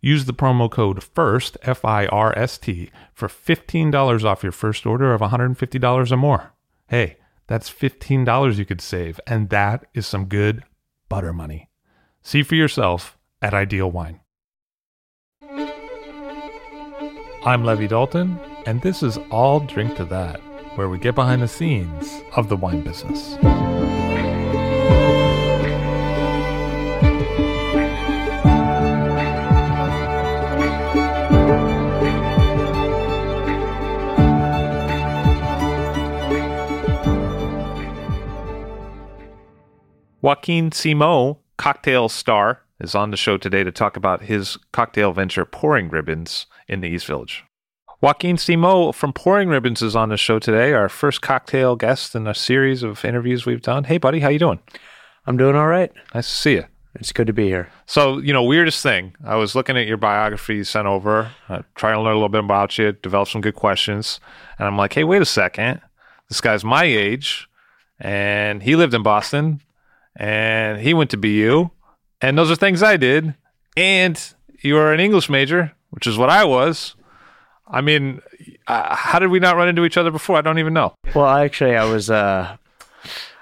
Use the promo code FIRST, F I R S T, for $15 off your first order of $150 or more. Hey, that's $15 you could save, and that is some good butter money. See for yourself at Ideal Wine. I'm Levi Dalton, and this is I'll Drink to That, where we get behind the scenes of the wine business. Joaquin Simo, cocktail star, is on the show today to talk about his cocktail venture, Pouring Ribbons, in the East Village. Joaquin Simo from Pouring Ribbons is on the show today, our first cocktail guest in a series of interviews we've done. Hey, buddy, how you doing? I'm doing all right. Nice to see you. It's good to be here. So, you know, weirdest thing. I was looking at your biography you sent over, uh, trying to learn a little bit about you, develop some good questions, and I'm like, hey, wait a second. This guy's my age, and he lived in Boston, and he went to BU, and those are things I did. And you are an English major, which is what I was. I mean, uh, how did we not run into each other before? I don't even know. Well, actually, I was uh,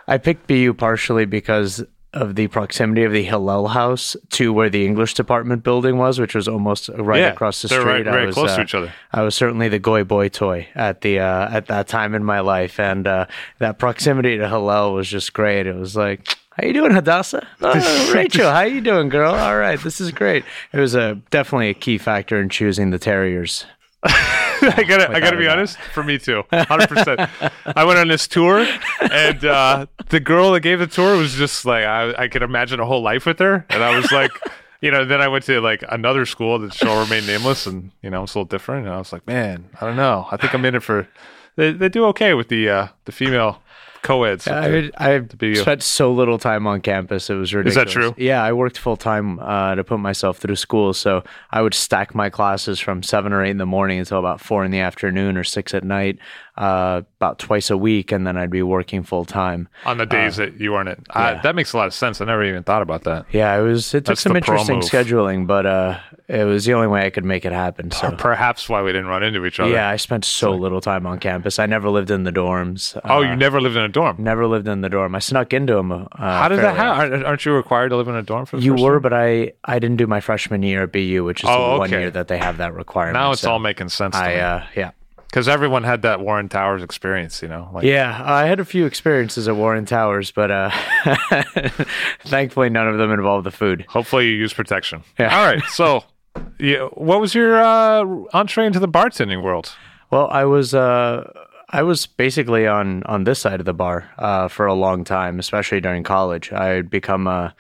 I picked BU partially because of the proximity of the Hillel House to where the English department building was, which was almost right Yeah, across the they're street. right- very I was, close to uh, each other. I was certainly the goy boy toy at the uh, at that time in my life, and uh, that proximity to Hillel was just great. It was like. How you doing, Hadassah? Oh, Rachel, how you doing, girl? All right, this is great. It was a definitely a key factor in choosing the Terriers. I gotta, I gotta be honest. For me too, hundred percent. I went on this tour, and uh, the girl that gave the tour was just like I, I could imagine a whole life with her, and I was like, you know. Then I went to like another school that shall remain nameless, and you know it's a little different. And I was like, man, I don't know. I think I'm in it for. They, they do okay with the uh, the female co-eds. I, spent so little time on campus; it was ridiculous. Is that true? Yeah, I worked full time uh, to put myself through school, so I would stack my classes from seven or eight in the morning until about four in the afternoon or six at night, uh, about twice a week, and then I'd be working full time. on the days that you weren't. I, yeah. that makes a lot of sense. I never even thought about that. Yeah, it was. It took That's some interesting scheduling, but uh, it was the only way I could make it happen. So. Perhaps why we didn't run into each other. Yeah, I spent so little time on campus. I never lived in the dorms. Oh, Uh, you never lived in a dorm. never lived in the dorm. I snuck into them. Uh, How does that happen? Aren't- you required to live in a dorm for the You were, year? but I I didn't do my freshman year at BU, which is Oh, the one year that they have that requirement. Now it's so all making sense to I me. uh, yeah Because everyone had that Warren Towers experience, you know? Like, yeah I had a few experiences at Warren Towers, but uh, thankfully none of them involved the food. Hopefully you use protection. Yeah. All right. So, yeah, what was your uh, entree into the bartending world? Well, I was uh, I was basically on on this side of the bar uh, for a long time, especially during college. I had become a,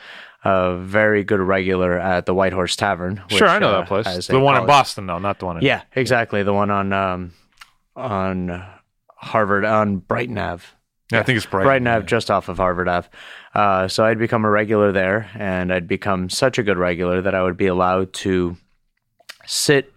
a very good regular at the White Horse Tavern. Which, sure, I know uh, that place. The one in Boston, though, not the one in. Yeah, exactly. The one on um, on Harvard on Brighton Ave. Yeah, I think it's Brighton. Brighton Ave, just off of Harvard Ave. Uh, so I'd become a regular there, and I'd become such a good regular that I would be allowed to sit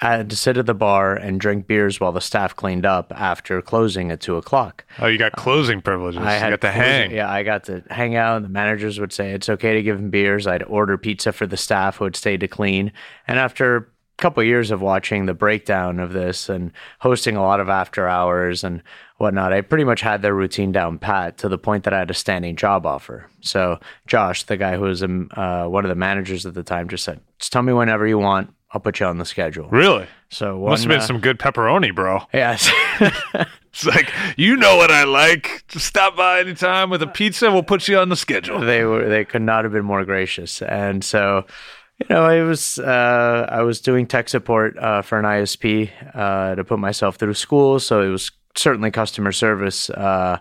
at to sit at the bar and drink beers while the staff cleaned up after closing at two o'clock. Oh, you got closing privileges. I you had got to closing- hang. Yeah, I got to hang out. And The managers would say it's okay to give them beers. I'd order pizza for the staff who would stay to clean. And after couple of years of watching the breakdown of this and hosting a lot of after hours and whatnot, I pretty much had their routine down pat to the point that I had a standing job offer. So Josh, the guy who was um, uh, one of the managers at the time, just said, "Just tell me whenever you want. I'll put you on the schedule. Really? So one, Must have been uh, some good pepperoni, bro. Yeah, It's like, you know what I like. Just stop by anytime with a pizza. We'll put you on the schedule. they were they could not have been more gracious, and so you know I was uh, I was doing tech support uh, for an ISP uh, to put myself through school, so it was certainly customer service. Uh,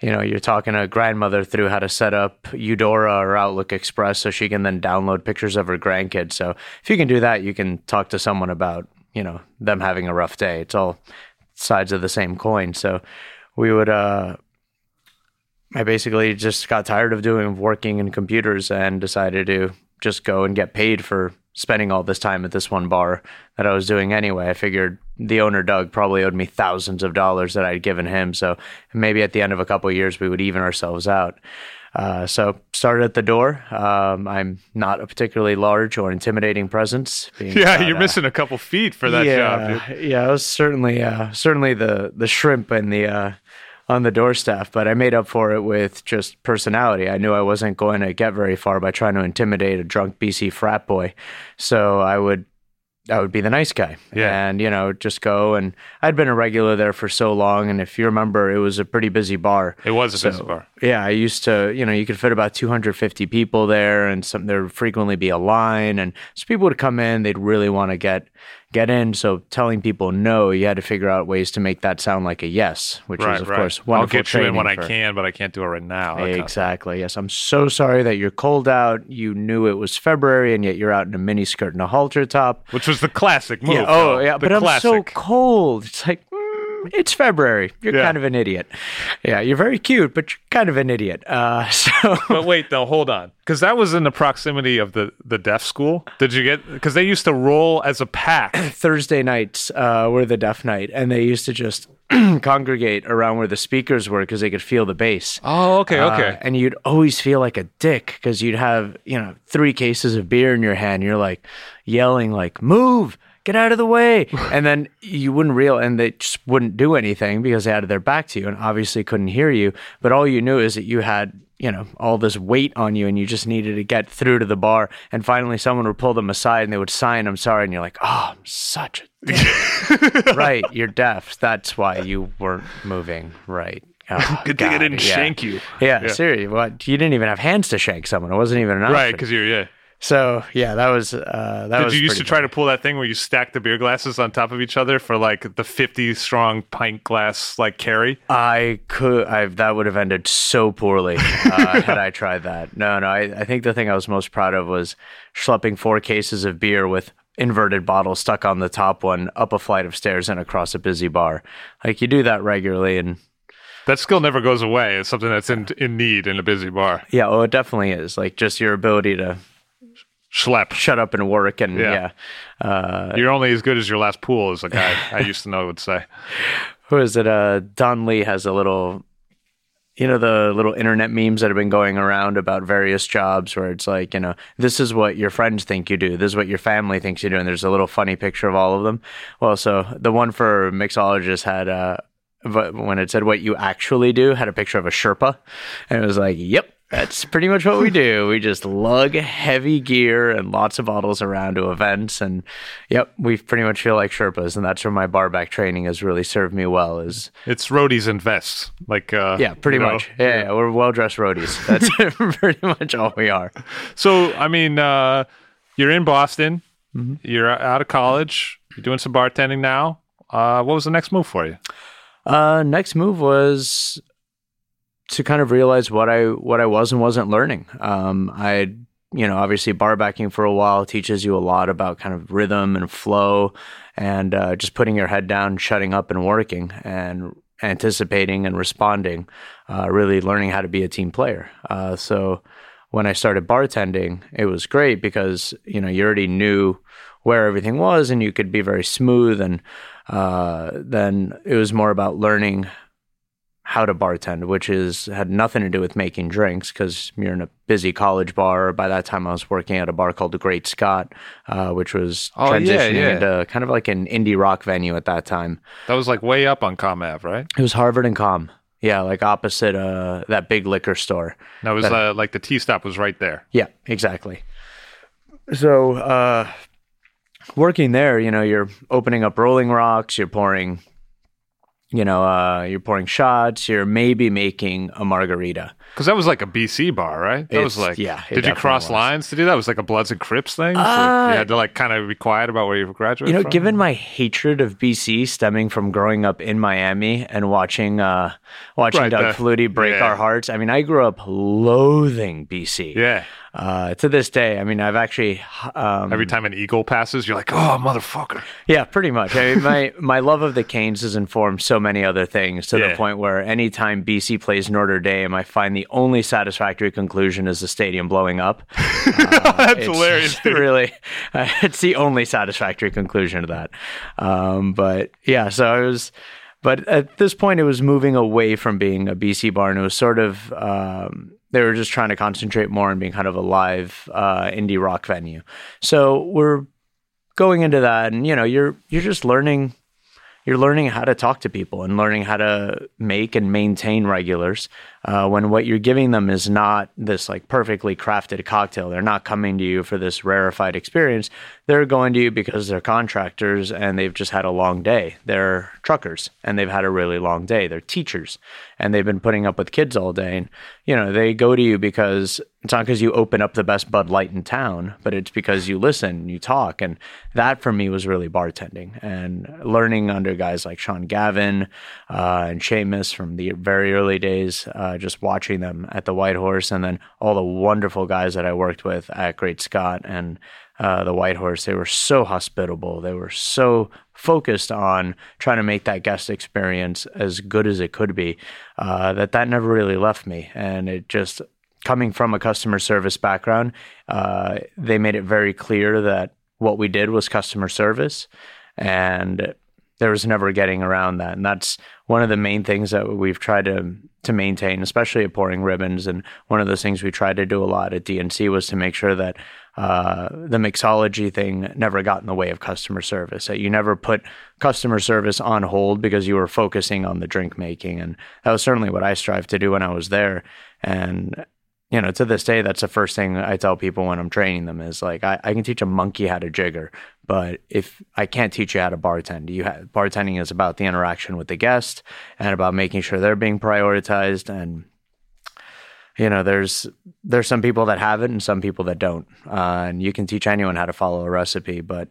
you know, you're talking to a grandmother through how to set up Eudora or Outlook Express so she can then download pictures of her grandkids. So if you can do that, you can talk to someone about, you know, them having a rough day. It's all sides of the same coin. So we would, uh, I basically just got tired of doing working in computers and decided to just go and get paid for spending all this time at this one bar that I was doing anyway. I figured the owner Doug probably owed me thousands of dollars that I'd given him, so maybe at the end of a couple of years we would even ourselves out. Uh, so started at the door. Um, I'm not a particularly large or intimidating presence. being Yeah, about, you're uh, missing a couple feet for that yeah, job. Dude. Yeah, I was certainly uh, certainly the the shrimp and the uh, on the doorstep, but I made up for it with just personality. I knew I wasn't going to get very far by trying to intimidate a drunk BC frat boy, so I would. I would be the nice guy, Yeah. and you know, just go. And I'd been a regular there for so long, and if you remember, it was a pretty busy bar. It was a So, busy bar. Yeah, I used to, you know, you could fit about 250 people there, and some there would frequently be a line, and so people would come in, they'd really want to get get in. So telling people no, you had to figure out ways to make that sound like a yes, which Right, is of right. course I'll wonderful. get you in when I can, but I can't do it right now. that kind of- Exactly. Yes, I'm so sorry that you're cold out. You knew it was February, and yet you're out in a mini skirt and a halter top. Which was the classic move. Yeah. Oh, yeah. The But I'm so cold. It's like, it's February. You're Yeah. kind of an idiot. Yeah, you're very cute, but you're kind of an idiot. Uh, so But wait, though, hold on, because that was in the proximity of the the deaf school. Did you get? Because they used to roll as a pack. Thursday nights uh, were the deaf night, and they used to just congregate around where the speakers were because they could feel the bass. Oh, okay, Uh, and you'd always feel like a dick because you'd have, you know, three cases of beer in your hand. You're like yelling, like, move, get out of the way. and then you wouldn't real, and they just wouldn't do anything because they had their back to you and obviously couldn't hear you. But all you knew is that you had, you know, all this weight on you and you just needed to get through to the bar. And finally, someone would pull them aside and they would sign, I'm sorry. And you're like, oh, I'm such a dick. right. You're deaf. That's why you weren't moving. Right. Oh, Good thing I didn't yeah. shank you. Yeah, Yeah. seriously. What? You didn't even have hands to shank someone. It wasn't even an option. Right, because you're yeah. So yeah, that was uh, that Did was. you used to pretty try to pull that thing where you stack the beer glasses on top of each other for like the 50 strong pint glass like carry? I could. I that would have ended so poorly uh, had I tried that. No, no. I, I think the thing I was most proud of was schlepping four cases of beer with inverted bottles stuck on the top one up a flight of stairs and across a busy bar. Like you do that regularly, and That skill never goes away. It's something that's in in need in a busy bar. yeah, oh, it definitely is. Like just your ability to Schlep. shut up and work, and Yeah. yeah. Uh, You're only as good as your last pool, as a guy I used to know would say. who is it? Uh, Don Lee has a little, you know, the little internet memes that have been going around about various jobs where it's like, you know, this is what your friends think you do, this is what your family thinks you do, and there's a little funny picture of all of them. Well, so the one for mixologists had, uh, but when it said what you actually do, had a picture of a Sherpa, and it was like, yep. That's pretty much what we do. We just lug heavy gear and lots of bottles around to events, and yep, we pretty much feel like Sherpas, and that's where my barback training has really served me well. Is It's roadies and vests. Like uh, yeah, pretty you know. much. Yeah, yeah, we're well dressed roadies. That's pretty much all we are. So I mean, uh, you're in Boston. Mm-hmm. You're out of college. You're doing some bartending now. Uh, what was the next move for you? Uh, next move was to kind of realize what I what I was and wasn't learning. Um, I you know obviously barbacking for a while teaches you a lot about kind of rhythm and flow, and uh, just putting your head down, shutting up, and working and anticipating and responding. Uh, really learning how to be a team player. Uh, so when I started bartending, it was great because you know you already knew where everything was and you could be very smooth and uh, then it was more about learning how to bartend, which is had nothing to do with making drinks because you're in a busy college bar. By that time, I was working at a bar called the Great Scott, uh, which was Oh, transitioning yeah. into kind of like an indie rock venue at that time. That was like way up on Com Ave, right? It was Harvard and Com. Yeah, like opposite uh, that big liquor store. That was uh, like the T stop was right there. Yeah, exactly. So uh, working there, you know, you're opening up rolling rocks, you're pouring, you know, uh, you're pouring shots, you're maybe making a margarita. Because that was like a BC bar, right? That was like, yeah, Did you cross was. lines to do that? It was like a Bloods and Crips thing. So Uh, you had to like kind of be quiet about where you graduated. You know, from? given my hatred of BC stemming from growing up in Miami and watching uh, watching Right, Doug the- Flutie break yeah. our hearts, I mean, I grew up loathing BC. yeah. Uh, to this day, I mean, I've actually um, Every time an eagle passes, you're like, oh, motherfucker. Yeah, pretty much. I mean, my my love of the Canes has informed so many other things to Yeah. the point where anytime BC plays Notre Dame, I find the only satisfactory conclusion is the stadium blowing up. That's It's hilarious. dude. Really, it's the only satisfactory conclusion to that. Um, but yeah, so I was. But at this point, it was moving away from being a BC bar, and it was sort of um, they were just trying to concentrate more on being kind of a live uh, indie rock venue. So we're going into that and you know you're you're just learning you're learning how to talk to people and learning how to make and maintain regulars uh, when what you're giving them is not this like perfectly crafted cocktail. They're not coming to you for this rarefied experience. They're going to you because they're contractors and they've just had a long day. They're truckers and they've had a really long day. They're teachers and they've been putting up with kids all day. And you know they go to you because it's not because you open up the best bud light in town but it's because you listen you talk. And that for me was really bartending and learning under guys like sean gavin uh, and Seamus from the very early days uh, just watching them at the white horse and then all the wonderful guys that i worked with at great scott and uh, the White Horse. They were so hospitable. They were so focused on trying to make that guest experience as good as it could be uh, that that never really left me. And it just coming from a customer service background, uh, they made it very clear that what we did was customer service, and there was never getting around that. And that's one of the main things that we've tried to to maintain, especially at pouring ribbons. And one of those things we tried to do a lot at DNC was to make sure that uh, the mixology thing never got in the way of customer service. That you never put customer service on hold because you were focusing on the drink making, and that was certainly what I strive to do when I was there. And you know, to this day, that's the first thing I tell people when I'm training them is like, I, I can teach a monkey how to jigger, but if I can't teach you how to bartend, you have, bartending is about the interaction with the guest and about making sure they're being prioritized. And you know, there's there's some people that have it and some people that don't, uh, and you can teach anyone how to follow a recipe, but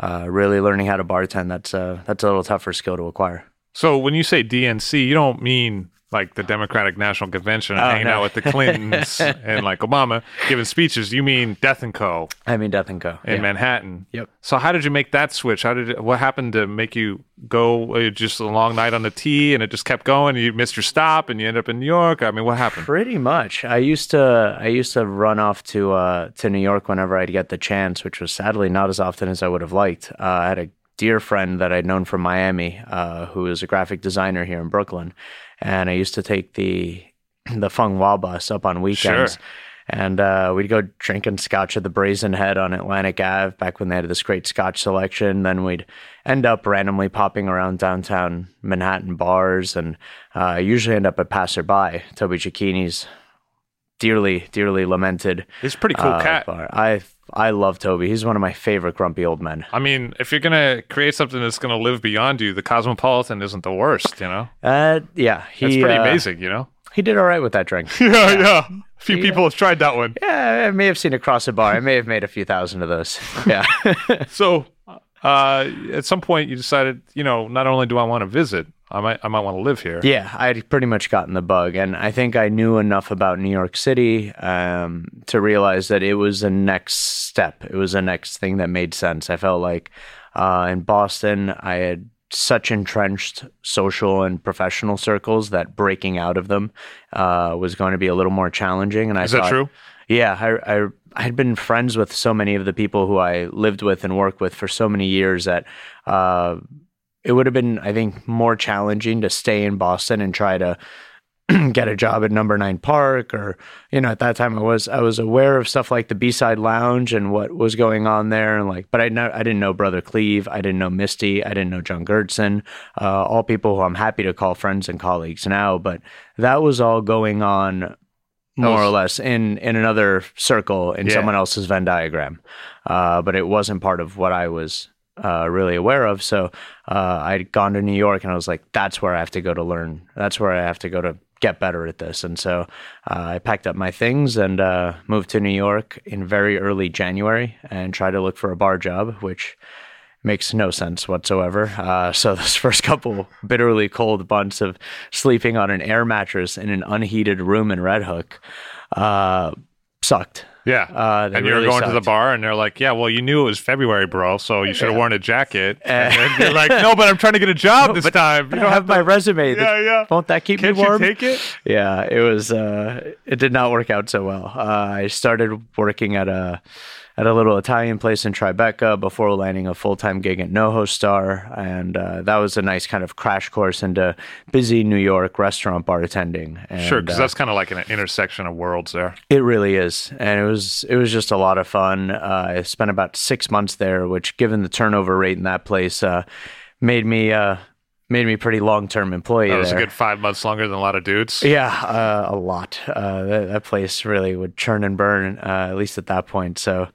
uh, really learning how to bartend that's a that's a little tougher skill to acquire. So when you say DNC, you don't mean like the Democratic National Convention and Oh, hanging no. out with the Clintons and like Obama giving speeches. You mean Death and Co. I mean, Death and Co. in Yeah. Manhattan. Yep. So how did you make that switch? How did it, what happened to make you go uh, just a long night on the T and it just kept going? You missed your stop and you end up in New York. I mean, what happened? Pretty much. I used to I used to run off to uh, to New York whenever I'd get the chance, which was sadly not as often as I would have liked. Uh, I had a dear friend that I'd known from Miami, uh, who is a graphic designer here in Brooklyn, and I used to take the the Fung Wah bus up on weekends. Sure. And uh, we'd go drinking scotch at the Brazen Head on Atlantic Ave back when they had this great scotch selection. Then we'd end up randomly popping around downtown Manhattan bars and uh, usually end up at Passerby, Toby Cecchini's dearly, dearly lamented. It's a pretty cool uh, cat. bar. I I love Toby. He's one of my favorite grumpy old men. I mean, if you're gonna create something that's gonna live beyond you, the Cosmopolitan isn't the worst. You know, Uh, yeah, he, it's pretty uh, amazing. You know. He did all right with that drink. Yeah, yeah. A few people have tried that one. yeah, I may have seen it cross a bar. I may have made a few thousand of those. Yeah. So, uh, at some point, you decided, you know, not only do I want to visit, I might, I might want to live here. Yeah, I'd pretty much gotten the bug, and I think I knew enough about New York City um, to realize that it was the next step. It was the next thing that made sense. I felt like uh, in Boston, I had such entrenched social and professional circles that breaking out of them uh, was going to be a little more challenging. And I Is that thought- true? yeah, I, I I had been friends with so many of the people who I lived with and worked with for so many years that uh, it would have been, I think, more challenging to stay in Boston and try to get a job at Number Nine Park, or you know, at that time I was I was aware of stuff like the B Side Lounge and what was going on there, and like, but I know I didn't know Brother Cleve, I didn't know Misty, I didn't know John Gertsen, uh, all people who I'm happy to call friends and colleagues now, but that was all going on more or less in in another circle in Yeah. someone else's Venn diagram, uh, but it wasn't part of what I was uh, really aware of. So uh, I'd gone to New York, and I was like, "That's where I have to go to learn. That's where I have to go to get better at this." And so uh, I packed up my things and uh, moved to New York in very early January and tried to look for a bar job, which makes no sense whatsoever. Uh, so those first couple bitterly cold months of sleeping on an air mattress in an unheated room in Red Hook uh, sucked. Yeah. Uh, and you're really going to the bar, and they're like, "Yeah, well, you knew it was February, bro, so you should have worn a jacket." And you're like, "No, but I'm trying to get a job this but- time. But You don't I have my resume. Yeah, yeah. Won't that keep Can't me you warm? take it?" yeah, it was. Uh, it did not work out so well. Uh, I started working at a at a little Italian place in Tribeca before landing a full time gig at NoHo Star, and uh, that was a nice kind of crash course into busy New York restaurant bartending. And, Sure, because uh, that's kind of like an intersection of worlds there. it really is, and it was it was just a lot of fun. Uh, I spent about six months there, which, given the turnover rate in that place, uh, made me uh, made me pretty long term employee That was there. a good five months longer than a lot of dudes. Yeah, uh, a lot. Uh, that, that place really would churn and burn, uh, at least at that point. So,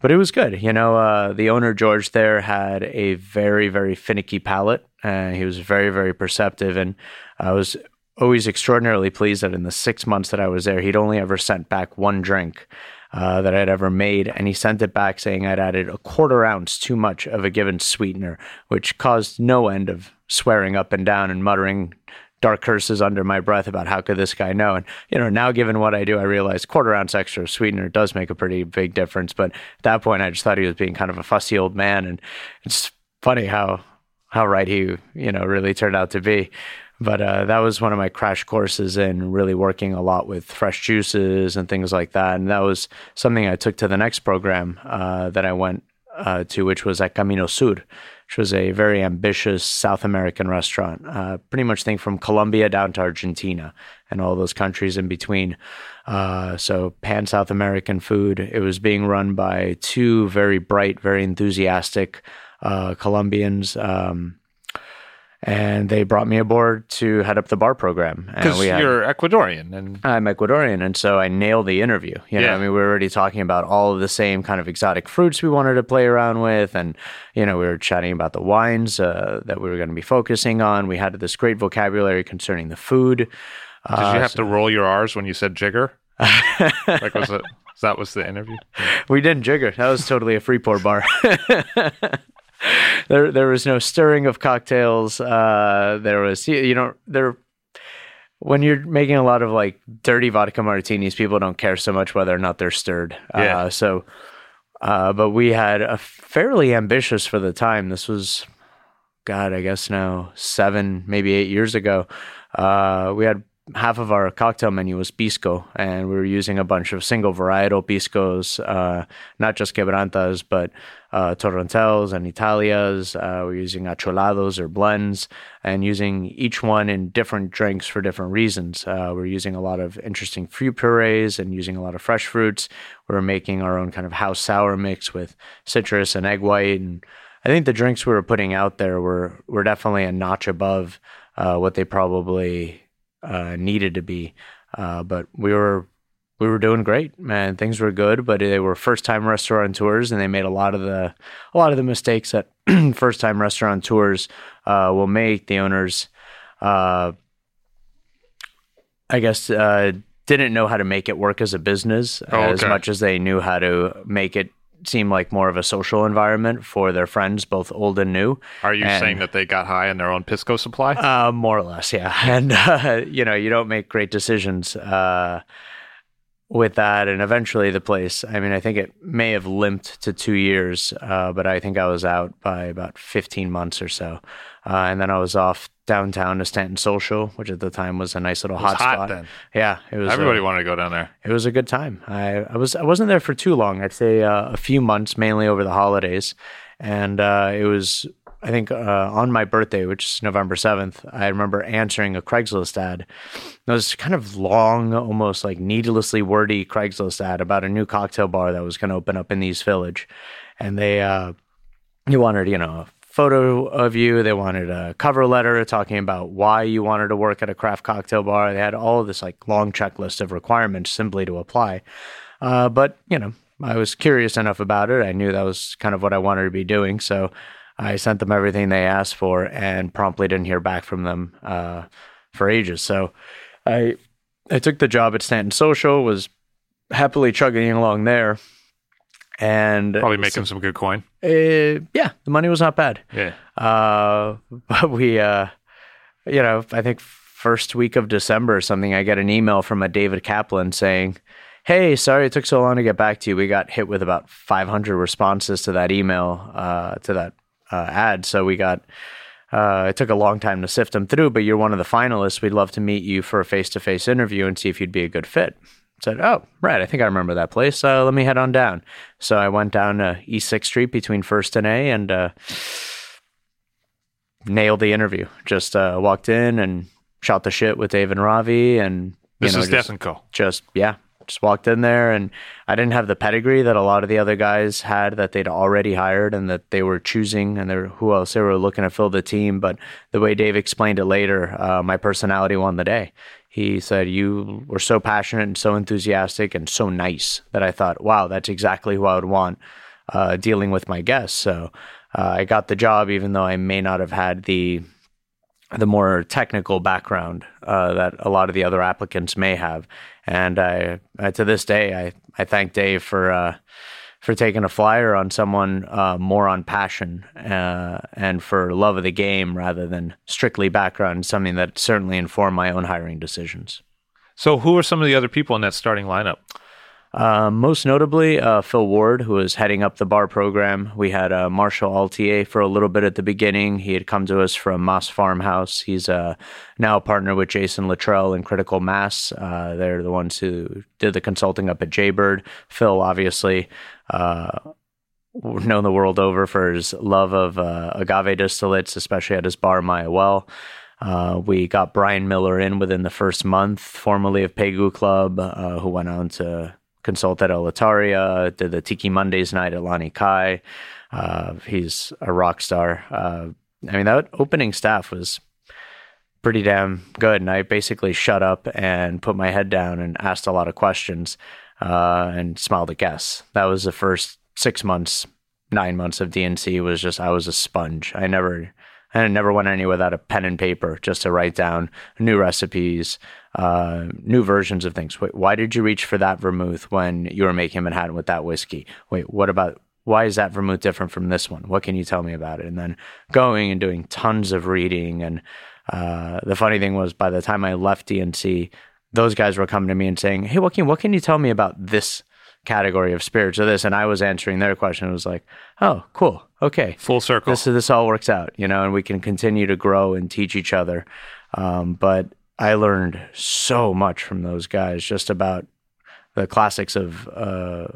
but it was good. You know, uh, the owner George there had a very, very finicky palate, he was very, very perceptive. And I was always extraordinarily pleased that in the six months that I was there, he'd only ever sent back one drink. Uh, that I'd ever made, and he sent it back saying I'd added a quarter ounce too much of a given sweetener, which caused no end of swearing up and down and muttering dark curses under my breath about how could this guy know? And you know, now given what I do, I realize quarter ounce extra sweetener does make a pretty big difference. But at that point, I just thought he was being kind of a fussy old man, and it's funny how how right he you know really turned out to be. But uh, that was one of my crash courses in really working a lot with fresh juices and things like that. And that was something I took to the next program uh, that I went uh, to, which was at Camino Sur, which was a very ambitious South American restaurant. Uh, pretty much think from Colombia down to Argentina and all those countries in between. Uh, so pan South American food. It was being run by two very bright, very enthusiastic uh, Colombians. Um, and they brought me aboard to head up the bar program. Because you're Ecuadorian, and I'm Ecuadorian, and so I nailed the interview. You know, Yeah. I mean, we were already talking about all of the same kind of exotic fruits we wanted to play around with, and you know, we were chatting about the wines uh, that we were going to be focusing on. We had this great vocabulary concerning the food. did Uh, you have to roll your R's when you said jigger? like was it? That was the interview. We didn't jigger. That was totally a free pour bar. there, there was no stirring of cocktails. Uh, there was, you you know, there. When you're making a lot of like dirty vodka martinis, people don't care so much whether or not they're stirred. Yeah. Uh, so, uh, but we had a fairly ambitious for the time. This was, God, I guess now seven, maybe eight years ago. Uh, we had half of our cocktail menu was pisco, and we were using a bunch of single varietal piscos, uh, not just quebrantas, but uh, and italias. Uh, we're using acholados or blends, and using each one in different drinks for different reasons. Uh, we're using a lot of interesting fruit purees and using a lot of fresh fruits. We're making our own kind of house sour mix with citrus and egg white, and I think the drinks we were putting out there were were definitely a notch above uh, what they probably uh, needed to be. Uh, but we were we were doing great, man. Things were good, but they were first time restaurateurs, and they made a lot of the a lot of the mistakes that first time restaurateurs uh, will make. The owners, uh, I guess, uh, didn't know how to make it work as a business Oh, as much as they knew how to make it seem like more of a social environment for their friends, both old and new. Are you And- saying that they got high in their own pisco supply? Uh, more or less, yeah. And uh, you know, you don't make great decisions uh, with that. And eventually, the place. I mean, I think it may have limped to two years, uh, but I think I was out by about fifteen months or so. Uh, and then I was off downtown to Stanton Social, which at the time was a nice little hot, hot spot. Yeah, it was. uh, Everybody wanted to go down there. it was a good time. I, I was I wasn't there for too long. I'd say uh, a few months, mainly over the holidays, and uh, it was I think uh, on my birthday, which is November seventh. I remember answering a Craigslist ad. It was kind of long, almost like needlessly wordy Craigslist ad about a new cocktail bar that was going to open up in the East Village, and they uh, you wanted you know a photo of you. They wanted a cover letter talking about why you wanted to work at a craft cocktail bar. They had all this like long checklist of requirements simply to apply. Uh, but you know, I was curious enough about it. I knew that was kind of what I wanted to be doing. So I sent them everything they asked for and promptly didn't hear back from them uh, for ages. So I I took the job at Stanton Social, was happily chugging along there. And Probably making some good coin. uh, yeah, the money was not bad. Yeah. Uh, but we, uh, you know, I think first week of December or something, I get an email from a David Kaplan saying, Hey, sorry it took so long to get back to you. We got hit with about 500 responses to that email, uh, to that uh, ad. So we got, uh, it took a long time to sift them through, but you're one of the finalists. We'd love to meet you for a face to face interview and see if you'd be a good fit. Said, oh, right. I think I remember that place. Uh, let me head on down. So I went down uh, East 6th Street between First and A and uh, nailed the interview. Just uh, walked in and shot the shit with Dave and Ravi. And, you This know, is just, and just, yeah, just walked in there. And I didn't have the pedigree that a lot of the other guys had that they'd already hired and that they were choosing and they're, who else they were looking to fill the team. But the way Dave explained it later, uh, my personality won the day. He said, You were so passionate and so enthusiastic and so nice that I thought, wow, that's exactly who I would want uh, dealing with my guests. So uh, I got the job, even though I may not have had the the more technical background uh, that a lot of the other applicants may have. And I, I to this day, I, I thank Dave for uh, for taking a flyer on someone uh, more on passion uh, and for love of the game rather than strictly background. Something that certainly informed my own hiring decisions. So, who are some of the other people in that starting lineup? Uh, most notably, uh, Phil Ward, who was heading up the bar program. We had uh, Marshall Altier for a little bit at the beginning. He had come to us from Mas Farmhouse. He's uh, now a partner with Jason Littrell in Critical Mass. Uh, they're the ones who did the consulting up at Jaybird. Phil, obviously, uh, known the world over for his love of uh, agave distillates, especially at his bar Mayahuel. Uh, we got Brian Miller in within the first month, formerly of Pegu Club, uh, who went on to consult at Elettaria, did the Tiki Mondays night at Lani Kai. Uh, he's a rock star. Uh, I mean, that opening staff was pretty damn good. And I basically shut up and put my head down and asked a lot of questions uh, and smiled at guests. That was the first six months, nine months of DNC was just, I was a sponge. I never, I never went anywhere without a pen and paper just to write down new recipes, uh, new versions of things. Wait, why did you reach for that vermouth when you were making Manhattan with that whiskey? Wait, what about why is that vermouth different from this one? What can you tell me about it? And then going and doing tons of reading. And uh, the funny thing was, by the time I left DNC, those guys were coming to me and saying, "Hey, Joaquin, what can you tell me about this category of spirits or this?" And I was answering their question. It was like, "Oh, cool, okay." Full circle. this this all works out, you know, and we can continue to grow and teach each other. Um, but I learned so much from those guys, just about the classics of uh,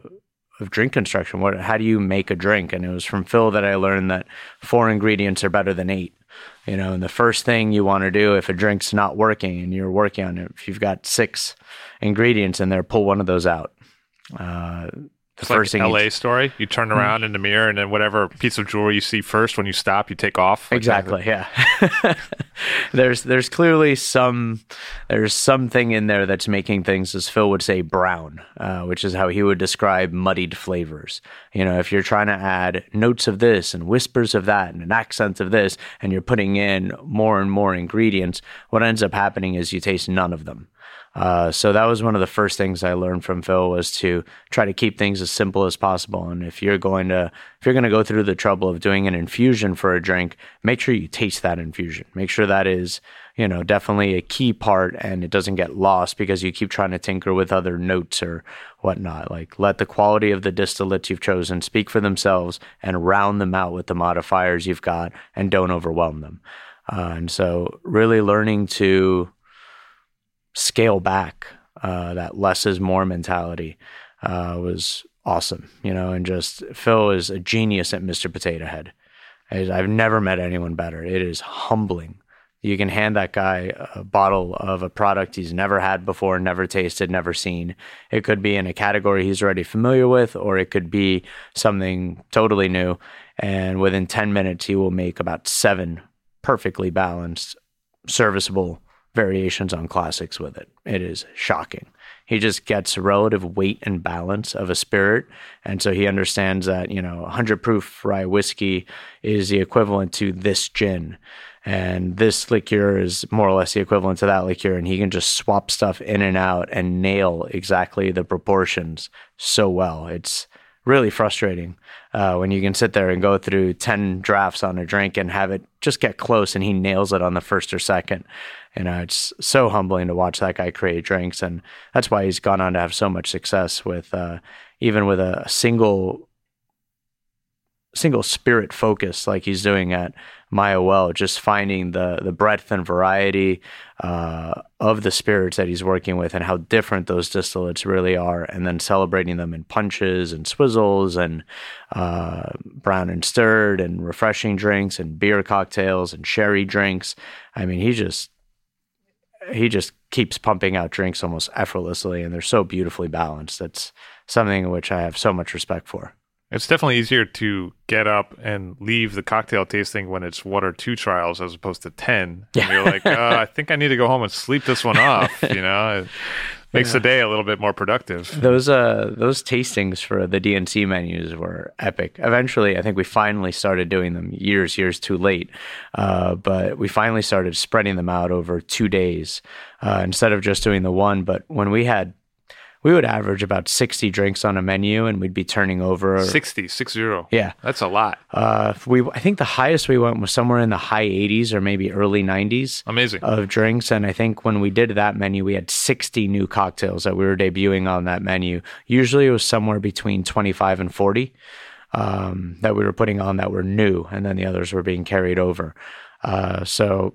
of drink construction. What, how do you make a drink? And it was from Phil that I learned that four ingredients are better than eight. You know, and the first thing you want to do if a drink's not working and you're working on it, if you've got six ingredients in there, pull one of those out. Uh, the It's first like thing you- LA story. You turn around in the mirror, and then whatever piece of jewelry you see first, when you stop, you take off. Like that. Exactly. Yeah. there's there's clearly some there's something in there that's making things, as Phil would say, brown, uh, which is how he would describe muddied flavors. You know, if you're trying to add notes of this and whispers of that and an accent of this, and you're putting in more and more ingredients, what ends up happening is you taste none of them. Uh, so that was one of the first things I learned from Phil was to try to keep things as simple as possible. And if you're going to if you're going to go through the trouble of doing an infusion for a drink, make sure you taste that infusion. Make sure that is you know definitely a key part and it doesn't get lost because you keep trying to tinker with other notes or whatnot. Like let the quality of the distillates you've chosen speak for themselves and round them out with the modifiers you've got and don't overwhelm them. Uh, and so really learning to scale back uh, that less is more mentality uh, was awesome, you know, and just Phil is a genius at Mr. Potato Head. I've never met anyone better. It is humbling. You can hand that guy a bottle of a product he's never had before, never tasted, never seen. It could be in a category he's already familiar with, or it could be something totally new. And within 10 minutes, he will make about seven perfectly balanced, serviceable variations on classics with it. It is shocking. He just gets relative weight and balance of a spirit. And so he understands that, you know, 100 proof rye whiskey is the equivalent to this gin. And this liqueur is more or less the equivalent to that liqueur. And he can just swap stuff in and out and nail exactly the proportions so well. It's really frustrating uh, when you can sit there and go through 10 drafts on a drink and have it just get close and he nails it on the first or second. You know, it's so humbling to watch that guy create drinks. And that's why he's gone on to have so much success with uh, even with a single single spirit focus like he's doing at Mayahuel, just finding the the breadth and variety uh, of the spirits that he's working with and how different those distillates really are, and then celebrating them in punches and swizzles and uh, brown and stirred and refreshing drinks and beer cocktails and sherry drinks. I mean, he just he just keeps pumping out drinks almost effortlessly, and they're so beautifully balanced. That's something which I have so much respect for. It's definitely easier to get up and leave the cocktail tasting when it's one or two trials as opposed to 10. Yeah. And you're like, uh, I think I need to go home and sleep this one off. You know, makes yeah. the day a little bit more productive. Those, uh, those tastings for the DNC menus were epic. Eventually, I think we finally started doing them years, years too late. Uh, but we finally started spreading them out over two days uh, instead of just doing the one. But when we had we would average about 60 drinks on a menu and we'd be turning over 60 six zero yeah. That's a lot. Uh, we i think the highest we went was somewhere in the high 80s or maybe early 90s amazing. of drinks and i think when we did that menu we had 60 new cocktails that we were debuting on that menu. Usually it was somewhere between 25 and 40 um, that we were putting on that were new and then the others were being carried over. Uh, so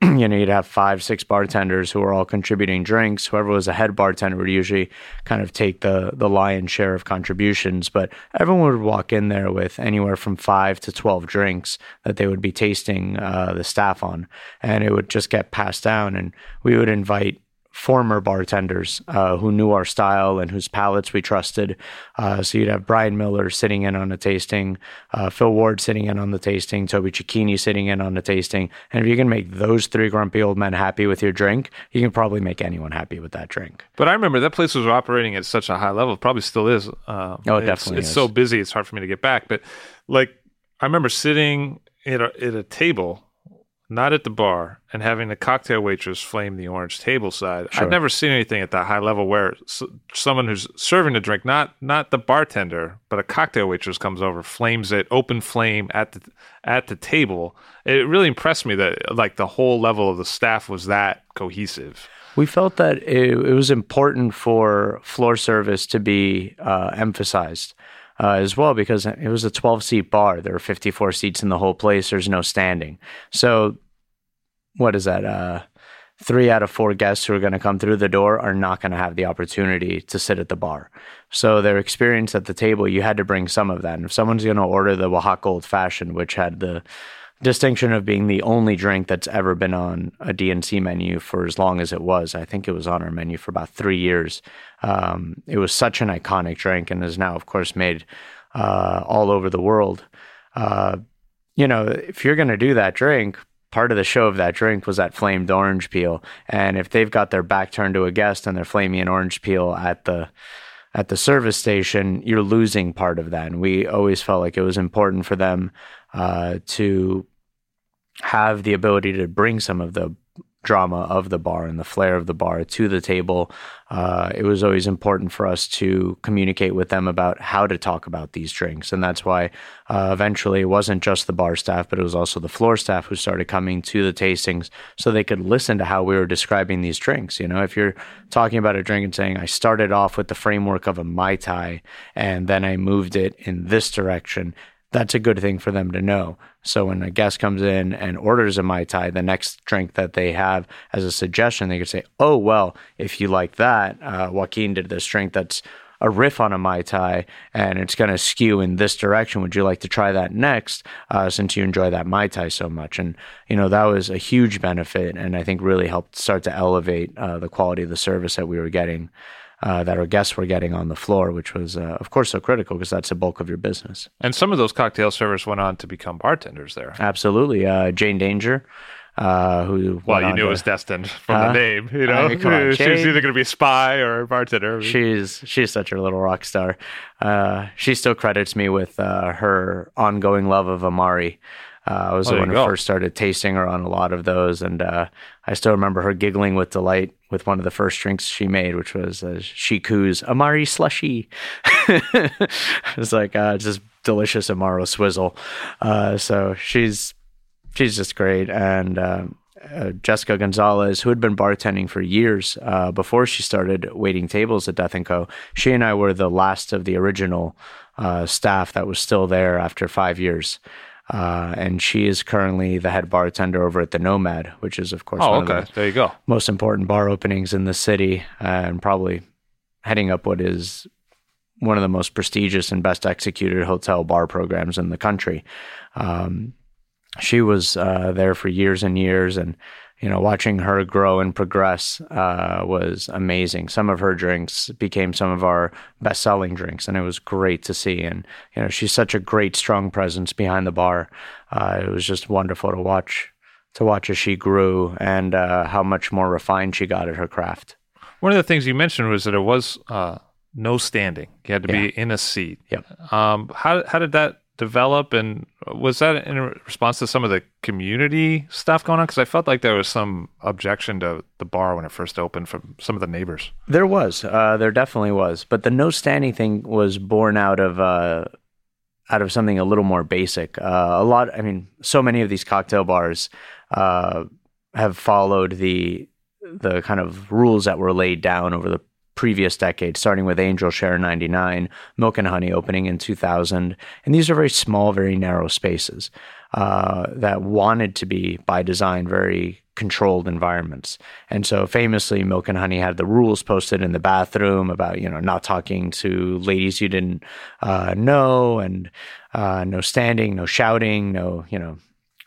you know, you'd have five, six bartenders who are all contributing drinks. Whoever was a head bartender would usually kind of take the the lion's share of contributions, but everyone would walk in there with anywhere from five to twelve drinks that they would be tasting uh, the staff on, and it would just get passed down. And we would invite former bartenders uh, who knew our style and whose palates we trusted. Uh, so you'd have Brian Miller sitting in on a tasting, uh, Phil Ward sitting in on the tasting, Toby Cecchini sitting in on the tasting. And if you can make those three grumpy old men happy with your drink, you can probably make anyone happy with that drink. But I remember that place was operating at such a high level, probably still is. Uh, oh, it definitely It's is. so busy, it's hard for me to get back. But like, I remember sitting at a, at a table not at the bar, and having the cocktail waitress flame the orange table side. Sure. I've never seen anything at that high level where someone who's serving the drink, not not the bartender, but a cocktail waitress comes over, flames it, open flame at the at the table. It really impressed me that like the whole level of the staff was that cohesive. We felt that it, it was important for floor service to be uh, emphasized. Uh, as well because it was a 12 seat bar. There were 54 seats in the whole place. There's no standing. So, what is that? Uh, three out of four guests who are going to come through the door are not going to have the opportunity to sit at the bar. So, their experience at the table, you had to bring some of that. And if someone's going to order the Oaxaca Old Fashioned, which had the distinction of being the only drink that's ever been on a DNC menu for as long as it was. I think it was on our menu for about three years. Um, it was such an iconic drink and is now, of course, made uh, all over the world. Uh, you know, if you're going to do that drink, part of the show of that drink was that flamed orange peel. And if they've got their back turned to a guest and they're flaming an orange peel at the at the service station, you're losing part of that. And we always felt like it was important for them uh, to have the ability to bring some of the drama of the bar and the flair of the bar to the table. Uh, it was always important for us to communicate with them about how to talk about these drinks. And that's why uh, eventually it wasn't just the bar staff, but it was also the floor staff who started coming to the tastings so they could listen to how we were describing these drinks. You know, if you're talking about a drink and saying, I started off with the framework of a Mai Tai and then I moved it in this direction that's a good thing for them to know. So when a guest comes in and orders a Mai Tai, the next drink that they have as a suggestion, they could say, oh, well, if you like that, uh, Joaquin did this drink that's a riff on a Mai Tai and it's going to skew in this direction. Would you like to try that next uh, since you enjoy that Mai Tai so much? And, you know, that was a huge benefit and I think really helped start to elevate uh, the quality of the service that we were getting. Uh, that our guests were getting on the floor, which was, uh, of course, so critical because that's the bulk of your business. And some of those cocktail servers went on to become bartenders there. Absolutely. Uh, Jane Danger. Uh, who Well, you knew to- was destined from the name. You know, I mean, on, she was either going to be a spy or a bartender. She's she's such a little rock star. Uh, she still credits me with uh, her ongoing love of Amari. Uh, I was Oh, the one who first started tasting her on a lot of those, and uh, I still remember her giggling with delight with one of the first drinks she made, which was uh, Shiku's Amari slushy. it was like uh, just delicious Amaro swizzle. Uh, so she's she's just great. And um, uh, Jessica Gonzalez, who had been bartending for years uh, before she started waiting tables at Death and Co. She and I were the last of the original uh, staff that was still there after five years. Uh, and she is currently the head bartender over at the Nomad, which is, of course, Oh, one of okay. the There you go. most important bar openings in the city, uh, and probably heading up what is one of the most prestigious and best executed hotel bar programs in the country. Um, she was uh, there for years and years, and you know, watching her grow and progress uh, was amazing. Some of her drinks became some of our best-selling drinks, and it was great to see. And you know, she's such a great, strong presence behind the bar. Uh, it was just wonderful to watch to watch as she grew and uh, how much more refined she got at her craft. One of the things you mentioned was that it was uh, no standing. You had to be in a seat. Yep. Um, how how did that develop, and was that in response to some of the community stuff going on? Because I felt like there was some objection to the bar when it first opened from some of the neighbors. There was, uh, there definitely was, but the no standing thing was born out of uh, out of something a little more basic. Uh, a lot, I mean, so many of these cocktail bars uh, have followed the the kind of rules that were laid down over the previous decade, starting with Angel Share 99, Milk and Honey opening in 2000. And these are very small, very narrow spaces uh, that wanted to be, by design, very controlled environments. And so famously, Milk and Honey had the rules posted in the bathroom about, you know, not talking to ladies you didn't uh, know and uh, no standing, no shouting, no, you know,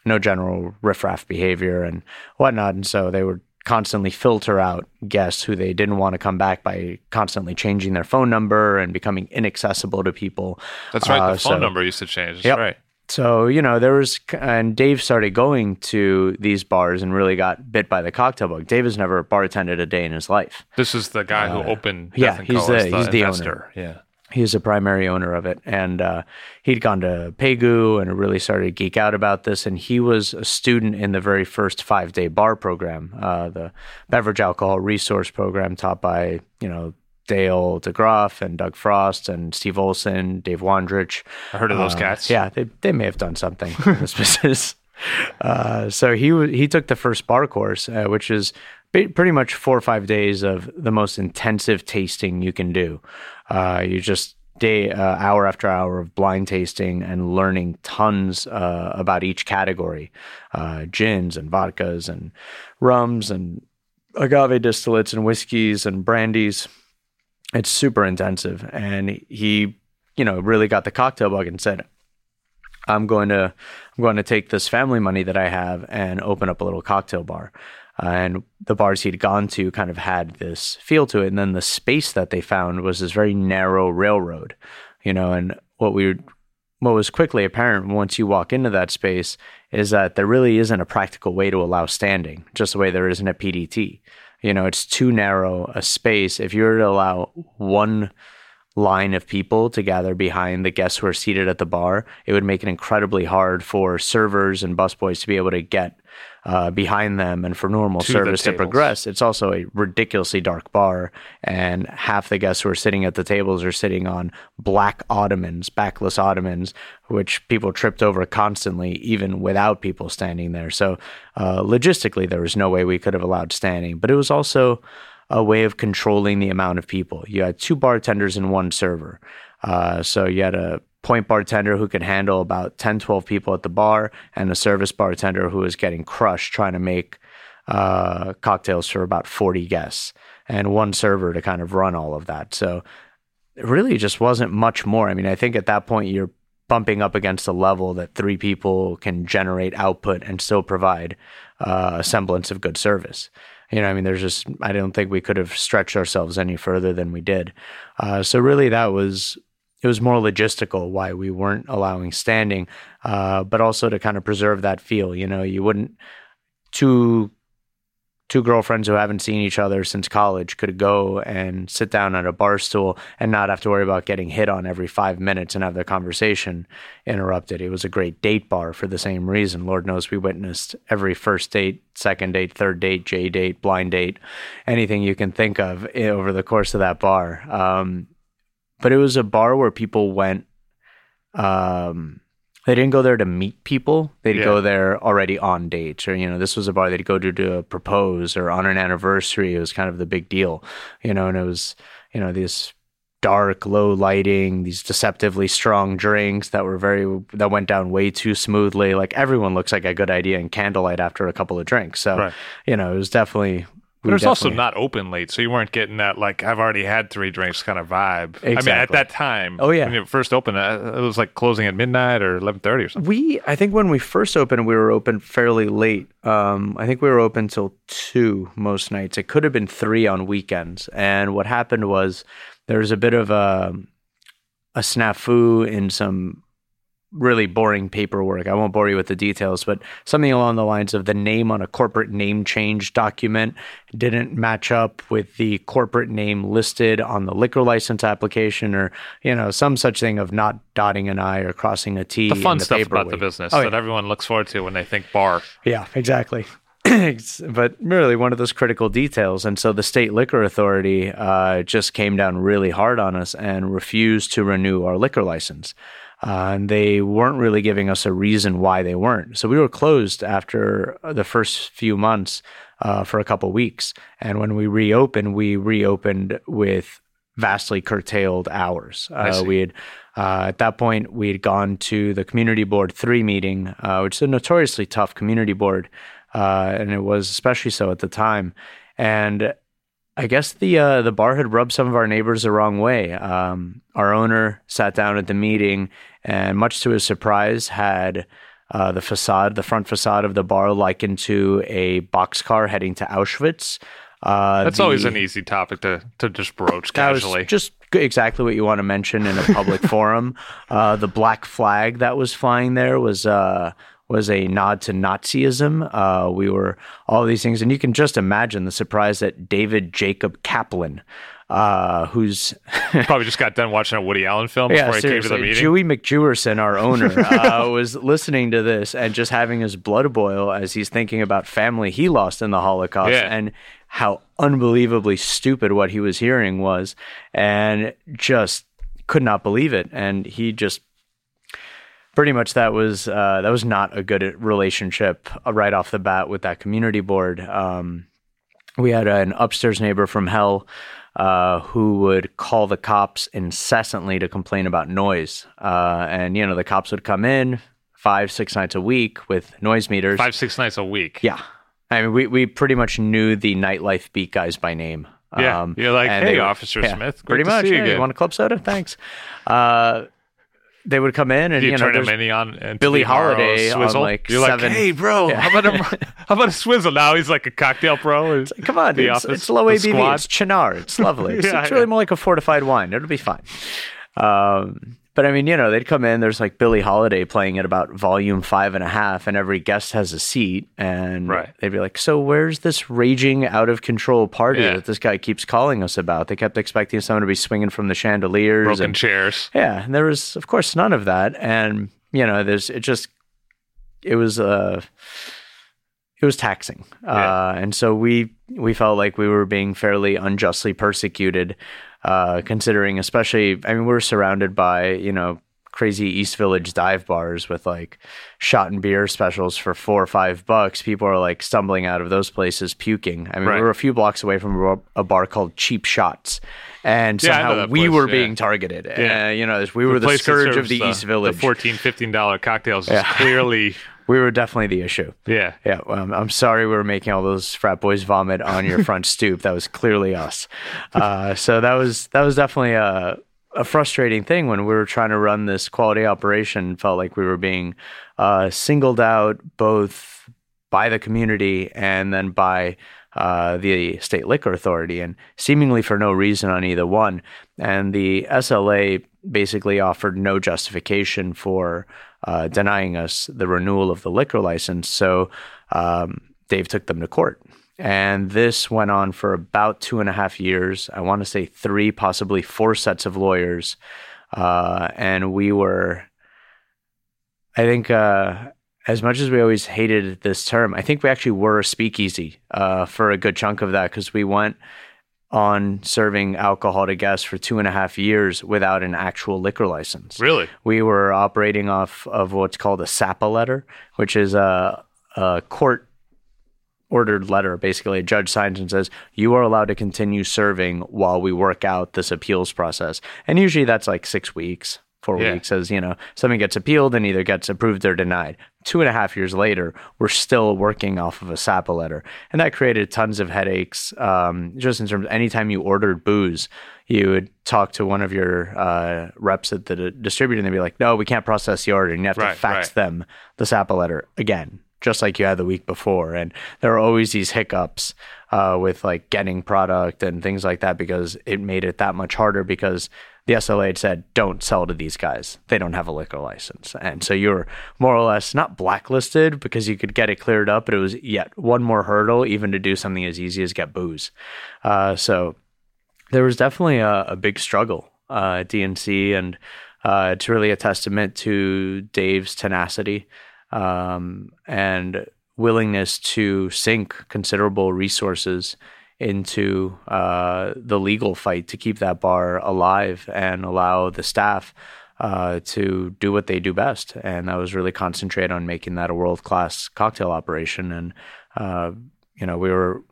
no general riffraff behavior and whatnot. And so they would constantly filter out guests who they didn't want to come back by constantly changing their phone number and becoming inaccessible to people. That's right. Uh, the phone so- number used to change. That's Yep. right. So, you know, there was, and Dave started going to these bars and really got bit by the cocktail bug. Dave has never bartended a day in his life. This is the guy who opened. Uh, yeah, he's the- he's the owner. investor. Yeah. He's the primary owner of it. And uh, he'd gone to Pegu and really started to geek out about this. And he was a student in the very first five day bar program, uh, the beverage alcohol resource program taught by, you know, Dale DeGroff and Doug Frost and Steve Olson, Dave Wondrich. I heard of those Uh, cats. Yeah, they, they may have done something in this business. Uh, so he he took the first bar course, uh, which is pretty much four or five days of the most intensive tasting you can do. Uh, you just day uh, hour after hour of blind tasting and learning tons uh, about each category, uh, gins and vodkas and rums and agave distillates and whiskeys and brandies. It's super intensive, and he, you know, really got the cocktail bug and said, I'm going to I'm going to take this family money that I have and open up a little cocktail bar. And the bars he'd gone to kind of had this feel to it. And then the space that they found was this very narrow railroad, you know. And what we what was quickly apparent once you walk into that space is that there really isn't a practical way to allow standing, just the way there isn't a PDT. You know, it's too narrow a space. If you were to allow one line of people to gather behind the guests who are seated at the bar, it would make it incredibly hard for servers and busboys to be able to get uh, behind them and for normal To service to progress. It's also a ridiculously dark bar, and half the guests who are sitting at the tables are sitting on black ottomans, backless ottomans, which people tripped over constantly, even without people standing there. So, uh, logistically, there was no way we could have allowed standing, but it was also a way of controlling the amount of people. You had two bartenders and one server. Uh, so you had a point bartender who could handle about 10, 12 people at the bar, and a service bartender who was getting crushed trying to make uh, cocktails for about 40 guests, and one server to kind of run all of that. So it really just wasn't much more. I mean, I think at that point you're bumping up against a level that three people can generate output and still provide uh, a semblance of good service. You know, I mean, there's just I don't think we could have stretched ourselves any further than we did. Uh, so really, that was it was more logistical why we weren't allowing standing, uh, but also to kind of preserve that feel. You know, you wouldn't two two girlfriends who haven't seen each other since college could go and sit down at a bar stool and not have to worry about getting hit on every five minutes and have their conversation interrupted. It was a great date bar for the same reason. Lord knows we witnessed every first date, second date, third date, J date, blind date, anything you can think of over the course of that bar. Um, but it was a bar where people went. Um, they didn't go there to meet people. They'd Yeah. go there already on dates, or you know, this was a bar they'd go to to propose or on an anniversary. It was kind of the big deal, you know, and it was you know these dark, low lighting, these deceptively strong drinks that were very that went down way too smoothly. Like everyone looks like a good idea in candlelight after a couple of drinks. So Right. you know, it was definitely. But it was also not open late, so you weren't getting that like I've already had three drinks kind of vibe. I mean, at that time, Oh, yeah. when it first opened, uh, it was like closing at midnight or eleven thirty or something. We, I think when we first opened, we were open fairly late. Um, I think we were open till two most nights. It could have been three on weekends. And what happened was there was a bit of a a snafu in some really boring paperwork. I won't bore you with the details, but something along the lines of the name on a corporate name change document didn't match up with the corporate name listed on the liquor license application or, you know, some such thing of not dotting an I or crossing a T. The fun the stuff about the business Oh, that everyone looks forward to when they think bar. Yeah, exactly. But really, one of those critical details. And so the state liquor authority uh, just came down really hard on us and refused to renew our liquor license. Uh, and they weren't really giving us a reason why they weren't. So we were closed after the first few months uh, for a couple weeks. And when we reopened, we reopened with vastly curtailed hours. Uh, we had uh, at that point we had gone to the community board three meeting, uh, which is a notoriously tough community board, uh, and it was especially so at the time. And I guess the uh, the bar had rubbed some of our neighbors the wrong way. Um, our owner sat down at the meeting, and much to his surprise, had uh, the facade, the front facade of the bar, likened to a boxcar heading to Auschwitz. Uh, That's the- always an easy topic to, to just broach casually. just exactly what you want to mention in a public forum. Uh, the black flag that was flying there was uh, was a nod to Nazism. Uh, we were all these things, and you can just imagine the surprise that David Jacob Kaplan, uh, who's Probably just got done watching a Woody Allen film before he came to the meeting. Dewey McJewerson, our owner, uh, was listening to this and just having his blood boil as he's thinking about family he lost in the Holocaust Yeah. and how unbelievably stupid what he was hearing was, and just could not believe it. And he just pretty much that was uh, that was not a good relationship uh, right off the bat with that community board. Um, we had an upstairs neighbor from hell uh, who would call the cops incessantly to complain about noise. Uh, and, you know, the cops would come in five, six nights a week with noise meters. Five, six nights a week. Yeah. I mean, we, we pretty much knew the nightlife beat guys by name. Yeah. You're like, "Hey, they Officer Smith, great Pretty to much. see you "Hey, again." want a club soda? Thanks. Uh, they would come in and, you, you know, turn him there's- any on the Amaro Holiday on, like, You're seven- like, hey, bro, Yeah. how about a how about a swizzle? Now he's like a cocktail pro. Come on, dude, it's, office, it's low ABV. squad. It's Cynar. It's lovely. It's, Yeah, it's really yeah. more like a fortified wine. It'll be fine. Um, but I mean, you know, they'd come in. There's like Billie Holiday playing at about volume five and a half, and every guest has a seat. And Right. they'd be like, "So where's this raging, out of control party Yeah. that this guy keeps calling us about?" They kept expecting someone to be swinging from the chandeliers broken and chairs. yeah, and there was, of course, none of that. And you know, there's it just it was uh it was taxing, uh, and so we we felt like we were being fairly unjustly persecuted, uh, considering especially. I mean, we we're surrounded by you know crazy East Village dive bars with like shot and beer specials for four or five bucks. People are like stumbling out of those places puking. I mean, Right. we were a few blocks away from a- bar called Cheap Shots. And Yeah, somehow we place, were yeah. being targeted. Yeah. Uh, you know, we were the, scourge of the East Village. The 14 $15 cocktails is Yeah. clearly, we were definitely the issue. yeah. Yeah, I'm, I'm sorry we were making all those frat boys vomit on your front stoop. That was clearly us. Uh, so that was that was definitely a a frustrating thing when we were trying to run this quality operation. Felt like we were being uh, singled out both by the community and then by uh, the state liquor authority, and seemingly for no reason on either one. And the SLA basically offered no justification for uh, denying us the renewal of the liquor license. So um, Dave took them to court. And this went on for about two and a half years. I want to say three, possibly four sets of lawyers. Uh, and we were, I think, uh, as much as we always hated this term, I think we actually were a speakeasy uh, for a good chunk of that because we went on serving alcohol to guests for two and a half years without an actual liquor license. Really? We were operating off of what's called a SAPA letter, which is a, a court ordered letter. Basically, a judge signs and says, You are allowed to continue serving while we work out this appeals process. And usually that's like six weeks, four Yeah. weeks, as you know, something gets appealed and either gets approved or denied. Two and a half years later, we're still working off of a SAPA letter. And that created tons of headaches. Um, just in terms of anytime you ordered booze, you would talk to one of your uh, reps at the d- distributor and they'd be like, no, we can't process the order. And you have Right, to fax right. them the SAPA letter again, just like you had the week before. And there are always these hiccups uh, with like getting product and things like that because it made it that much harder because the SLA had said, don't sell to these guys. They don't have a liquor license. And so you're more or less not blacklisted because you could get it cleared up, but it was yet one more hurdle even to do something as easy as get booze. Uh, so there was definitely a, a big struggle uh, at DNC, and uh, it's really a testament to Dave's tenacity um, and willingness to sink considerable resources into uh, the legal fight to keep that bar alive and allow the staff uh, to do what they do best. And I was really concentrate on making that a world class cocktail operation. And uh, you know, we were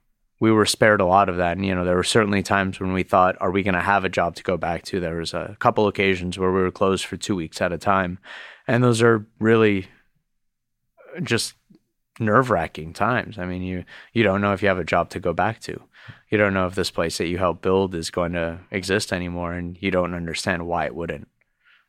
we were spared a lot of that. And, you know, there were certainly times when we thought, are we going to have a job to go back to? There was a couple occasions where we were closed for two weeks at a time. And those are really just nerve wracking times. I mean, you, you don't know if you have a job to go back to. You don't know if this place that you helped build is going to exist anymore. And you don't understand why it wouldn't.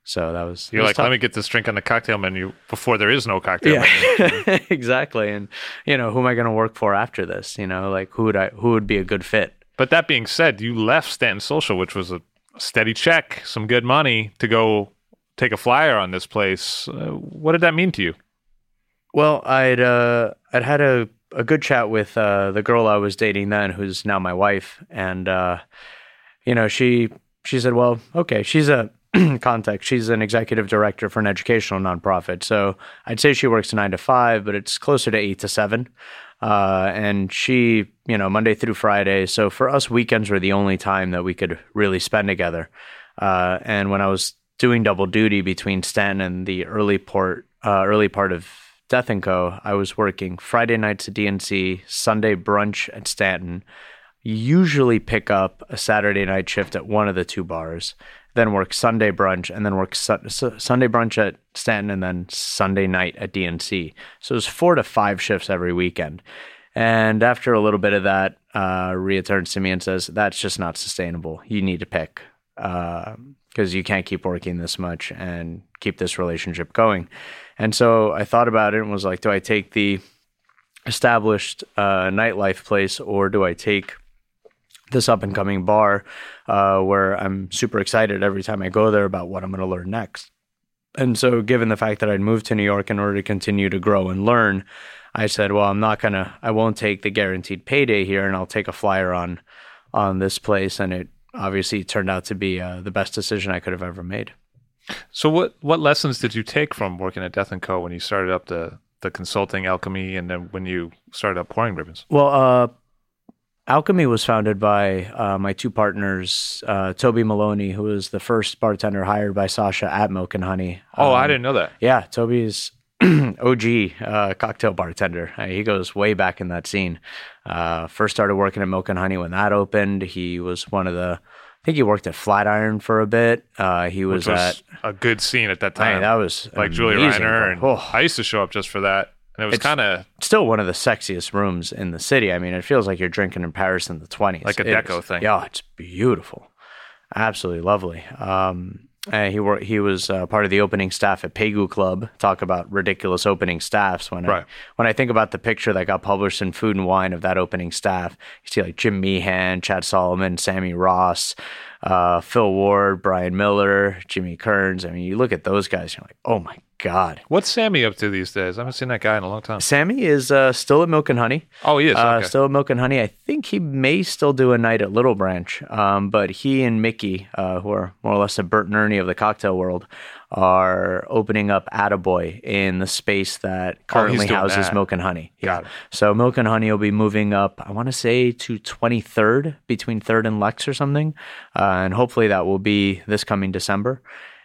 So that was, You're was like, tough. let me get this drink on the cocktail menu before there is no cocktail menu. Yeah, exactly. And you know, who am I going to work for after this? You know, like who would I? Who would be a good fit? But that being said, you left Stanton Social, which was a steady check, some good money to go take a flyer on this place. Uh, what did that mean to you? Well, I'd uh, I'd had a a good chat with uh, the girl I was dating then, who's now my wife, and uh, you know, she she said, "Well, okay, she's a." context she's an executive director for an educational nonprofit so i'd say she works nine to five but it's closer to eight to seven uh, and she you know monday through friday so for us weekends were the only time that we could really spend together uh, and when i was doing double duty between stanton and the early port uh, early part of death co i was working friday nights at dnc sunday brunch at stanton usually pick up a saturday night shift at one of the two bars then work Sunday brunch, and then work su- su- Sunday brunch at Stanton, and then Sunday night at DNC. So it was four to five shifts every weekend. And after a little bit of that, uh, Rhea turns to me and says, "That's just not sustainable. You need to pick because you can't keep working this much and keep this relationship going." And so I thought about it and was like, "Do I take the established uh, nightlife place, or do I take?" this up and coming bar uh, where I'm super excited every time I go there about what I'm going to learn next. And so, given the fact that I'd moved to New York in order to continue to grow and learn, I said, "Well, I'm not gonna. I won't take the guaranteed payday here, and I'll take a flyer on on this place." And it obviously turned out to be uh, the best decision I could have ever made. So, what what lessons did you take from working at Death and Co. when you started up the the consulting alchemy, and then when you started up pouring ribbons? Well, uh, Alchemy was founded by uh, my two partners, uh, Toby Maloney, who was the first bartender hired by Sasha at Milk and Honey. Oh, I Um, didn't know that. Yeah, Toby's OG uh, cocktail bartender. Uh, he goes way back in that scene. Uh, first started working at Milk and Honey when that opened. He was one of the, I think he worked at Flatiron for a bit. Uh, he was, Which at, a good scene at that time. mean, that was like Julie amazing. Reiner, and Oh, I used to show up just for that, and it was kind of still one of the sexiest rooms in the city. I mean, it feels like you're drinking in Paris in the 20s. Like a It deco is- thing. Yeah, it's beautiful. Absolutely lovely. Um, Uh, he wor- he was uh, part of the opening staff at Pegu Club. Talk about ridiculous opening staffs. When Right. I when I think about the picture that got published in Food and Wine of that opening staff, you see like Jim Meehan, Chad Solomon, Sammy Ross, uh, Phil Ward, Brian Miller, Jimmy Kearns. I mean, you look at those guys, you're like, oh my god. What's Sammy up to these days? I haven't seen that guy in a long time. Sammy is uh, still at Milk and Honey. Oh, he is. Uh, okay. Still at Milk and Honey. I think he may still do a night at Little Branch, um, but he and Mickey, uh, who are more or less the Bert and Ernie of the cocktail world, are opening up Attaboy in the space that currently doing houses that. Milk and Honey. Got it. So Milk and Honey will be moving up, I want to say to 23rd, between 3rd and Lex or something. Uh, and hopefully that will be this coming December.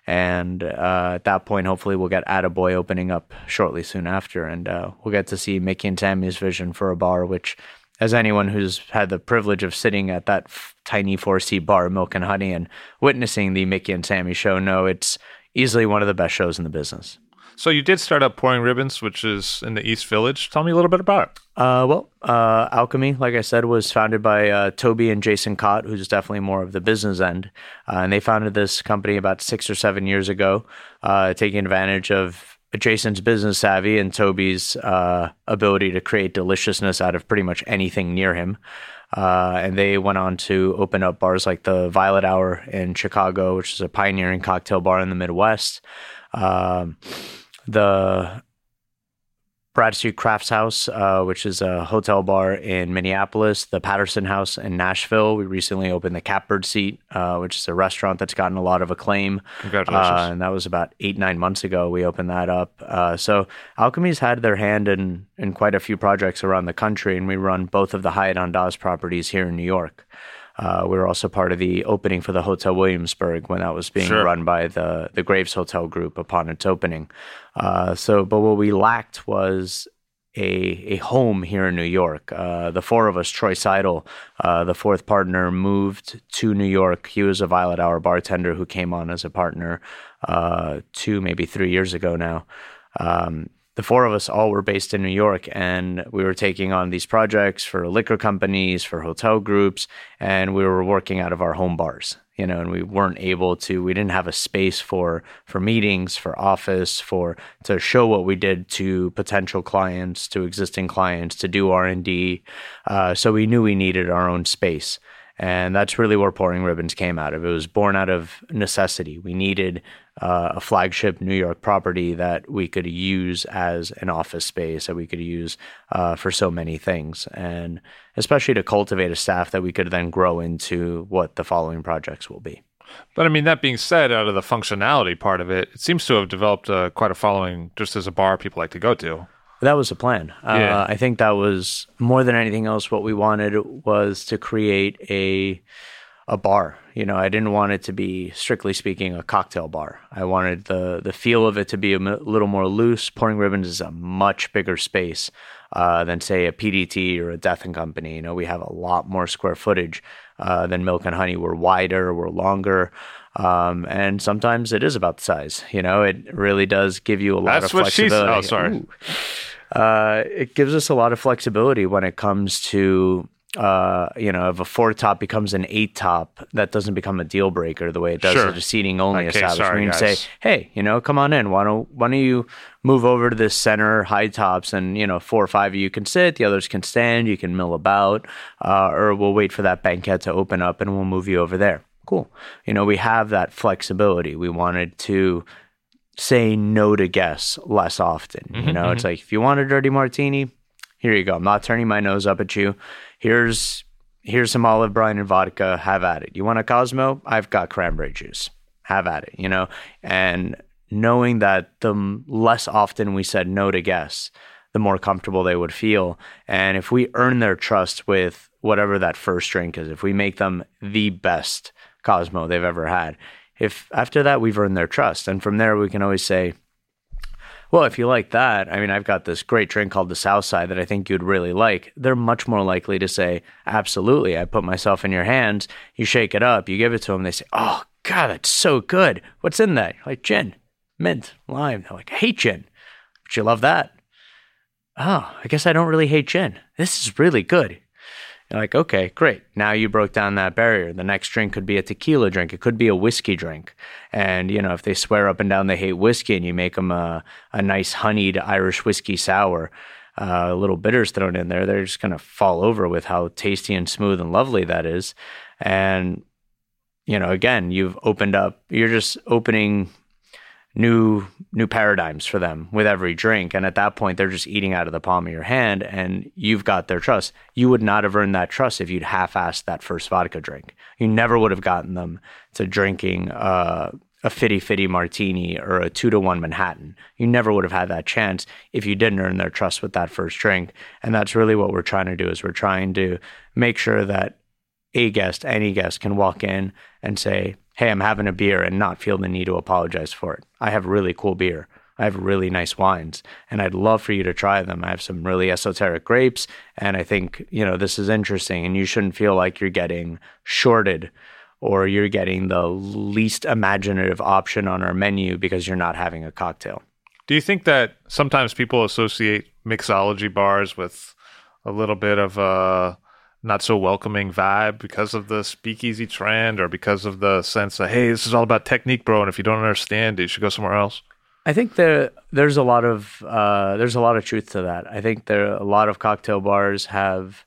And uh, at that point, hopefully we'll get Attaboy opening up shortly soon after. And uh, we'll get to see Mickey and Sammy's vision for a bar, which, as anyone who's had the privilege of sitting at that f- tiny four seat bar, Milk and Honey, and witnessing the Mickey and Tammy show, know it's easily one of the best shows in the business. So you did start up pouring ribbons, which is in the East Village. Tell me a little bit about it. Uh, well, uh, Alchemy, like I said, was founded by uh, Toby and Jason Cott, who's definitely more of the business end. Uh, and they founded this company about six or seven years ago, uh, taking advantage of Jason's business savvy and Toby's uh, ability to create deliciousness out of pretty much anything near him. Uh, and they went on to open up bars like the Violet Hour in Chicago, which is a pioneering cocktail bar in the Midwest. Um, the Bradstreet Crafts House, uh, which is a hotel bar in Minneapolis, the Patterson House in Nashville. We recently opened the Catbird Seat, uh, which is a restaurant that's gotten a lot of acclaim. Congratulations. Uh, and that was about eight, nine months ago. We opened that up. Uh, so Alchemy's had their hand in, in quite a few projects around the country, and we run both of the Hyatt Andaz properties here in New York. Uh, we were also part of the opening for the Hotel Williamsburg when that was being Sure. run by the the Graves Hotel Group upon its opening. Uh, so, but what we lacked was a a home here in New York. Uh, the four of us, Troy Sidle, uh, the fourth partner, moved to New York. He was a Violet Hour bartender who came on as a partner uh, two, maybe three years ago now. Um, the four of us all were based in New York, and we were taking on these projects for liquor companies, for hotel groups, and we were working out of our home bars. You know, and we weren't able to. We didn't have a space for for meetings, for office, for to show what we did to potential clients, to existing clients, to do R and D. Uh, so we knew we needed our own space. And that's really where Pouring Ribbons came out of. It was born out of necessity. We needed uh, a flagship New York property that we could use as an office space, that we could use uh, for so many things, and especially to cultivate a staff that we could then grow into what the following projects will be. But I mean, that being said, out of the functionality part of it, it seems to have developed uh, quite a following just as a bar people like to go to. That was the plan. Yeah. Uh, I think that was more than anything else. What we wanted was to create a a bar. You know, I didn't want it to be strictly speaking a cocktail bar. I wanted the the feel of it to be a m- little more loose. Pouring Ribbons is a much bigger space uh, than say a PDT or a Death and Company. You know, we have a lot more square footage uh, than Milk and Honey. We're wider, we're longer. Um, and sometimes it is about the size. You know, it really does give you a lot That's of what she said. flexibility. Oh, sorry. Uh, it gives us a lot of flexibility when it comes to uh, you know if a four top becomes an eight top that doesn't become a deal breaker the way it does Sure. at a seating only Okay, establishment sorry, can guys. say hey you know come on in why don't why don't you move over to this center high tops and you know four or five of you can sit the others can stand you can mill about uh, or we'll wait for that banquet to open up and we'll move you over there cool you know we have that flexibility we wanted to say no to guests less often. You mm-hmm, know, it's mm-hmm. like if you want a dirty martini, here you go. I'm not turning my nose up at you. Here's here's some olive brine and vodka. Have at it. You want a Cosmo? I've got cranberry juice. Have at it. You know, and knowing that the less often we said no to guests, the more comfortable they would feel. And if we earn their trust with whatever that first drink is, if we make them the best Cosmo they've ever had, if after that we've earned their trust, and from there we can always say, well, if you like that, I mean, I've got this great drink called the South Side that I think you'd really like. They're much more likely to say, absolutely. I put myself in your hands. You shake it up, you give it to them. They say, oh, God, that's so good. What's in that? You're like, gin, mint, lime. They're like, I hate gin, but you love that. Oh, I guess I don't really hate gin. This is really good. You're like, okay, great. Now you broke down that barrier. The next drink could be a tequila drink. It could be a whiskey drink. And, you know, if they swear up and down they hate whiskey and you make them a, a nice honeyed Irish whiskey sour, uh, little bitters thrown in there, they're just going to fall over with how tasty and smooth and lovely that is. And, you know, again, you've opened up, you're just opening new new paradigms for them with every drink. And at that point they're just eating out of the palm of your hand and you've got their trust. You would not have earned that trust if you'd half-assed that first vodka drink. You never would have gotten them to drinking uh, a fitty fitty martini or a two to one manhattan. You never would have had that chance if you didn't earn their trust with that first drink. And that's really what we're trying to do is we're trying to make sure that a guest any guest can walk in and say hey, I'm having a beer and not feel the need to apologize for it. I have really cool beer. I have really nice wines and I'd love for you to try them. I have some really esoteric grapes and I think, you know, this is interesting and you shouldn't feel like you're getting shorted or you're getting the least imaginative option on our menu because you're not having a cocktail. Do you think that sometimes people associate mixology bars with a little bit of a not so welcoming vibe because of the speakeasy trend or because of the sense that hey this is all about technique bro and if you don't understand it you should go somewhere else i think there there's a lot of uh, there's a lot of truth to that i think there a lot of cocktail bars have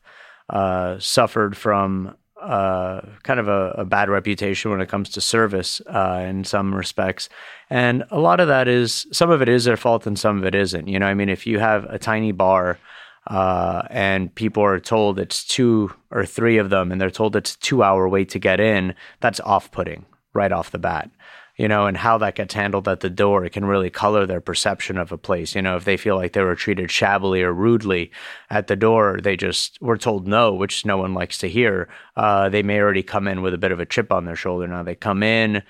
uh, suffered from uh, kind of a, a, bad reputation when it comes to service uh, in some respects. And a lot of that is, some of it is their fault and some of it isn't. You know, I mean, if you have a tiny bar uh, and people are told it's two or three of them, and they're told it's a two-hour wait to get in. That's off-putting right off the bat, you know. And how that gets handled at the door, it can really color their perception of a place. You know, if they feel like they were treated shabbily or rudely at the door, they just were told no, which no one likes to hear. Uh, they may already come in with a bit of a chip on their shoulder. Now they come in,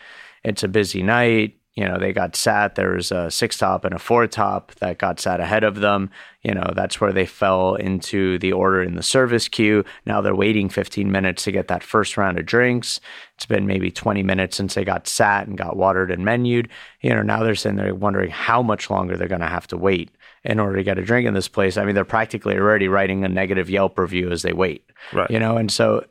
it's a busy night you know, they got sat. There was a six top and a four top that got sat ahead of them. You know, that's where they fell into the order in the service queue. Now they're waiting 15 minutes to get that first round of drinks. It's been maybe 20 minutes since they got sat and got watered and menued. You know, now they're sitting there wondering how much longer they're going to have to wait in order to get a drink in this place. I mean, they're practically already writing a negative Yelp review as they wait. Right. You know, and so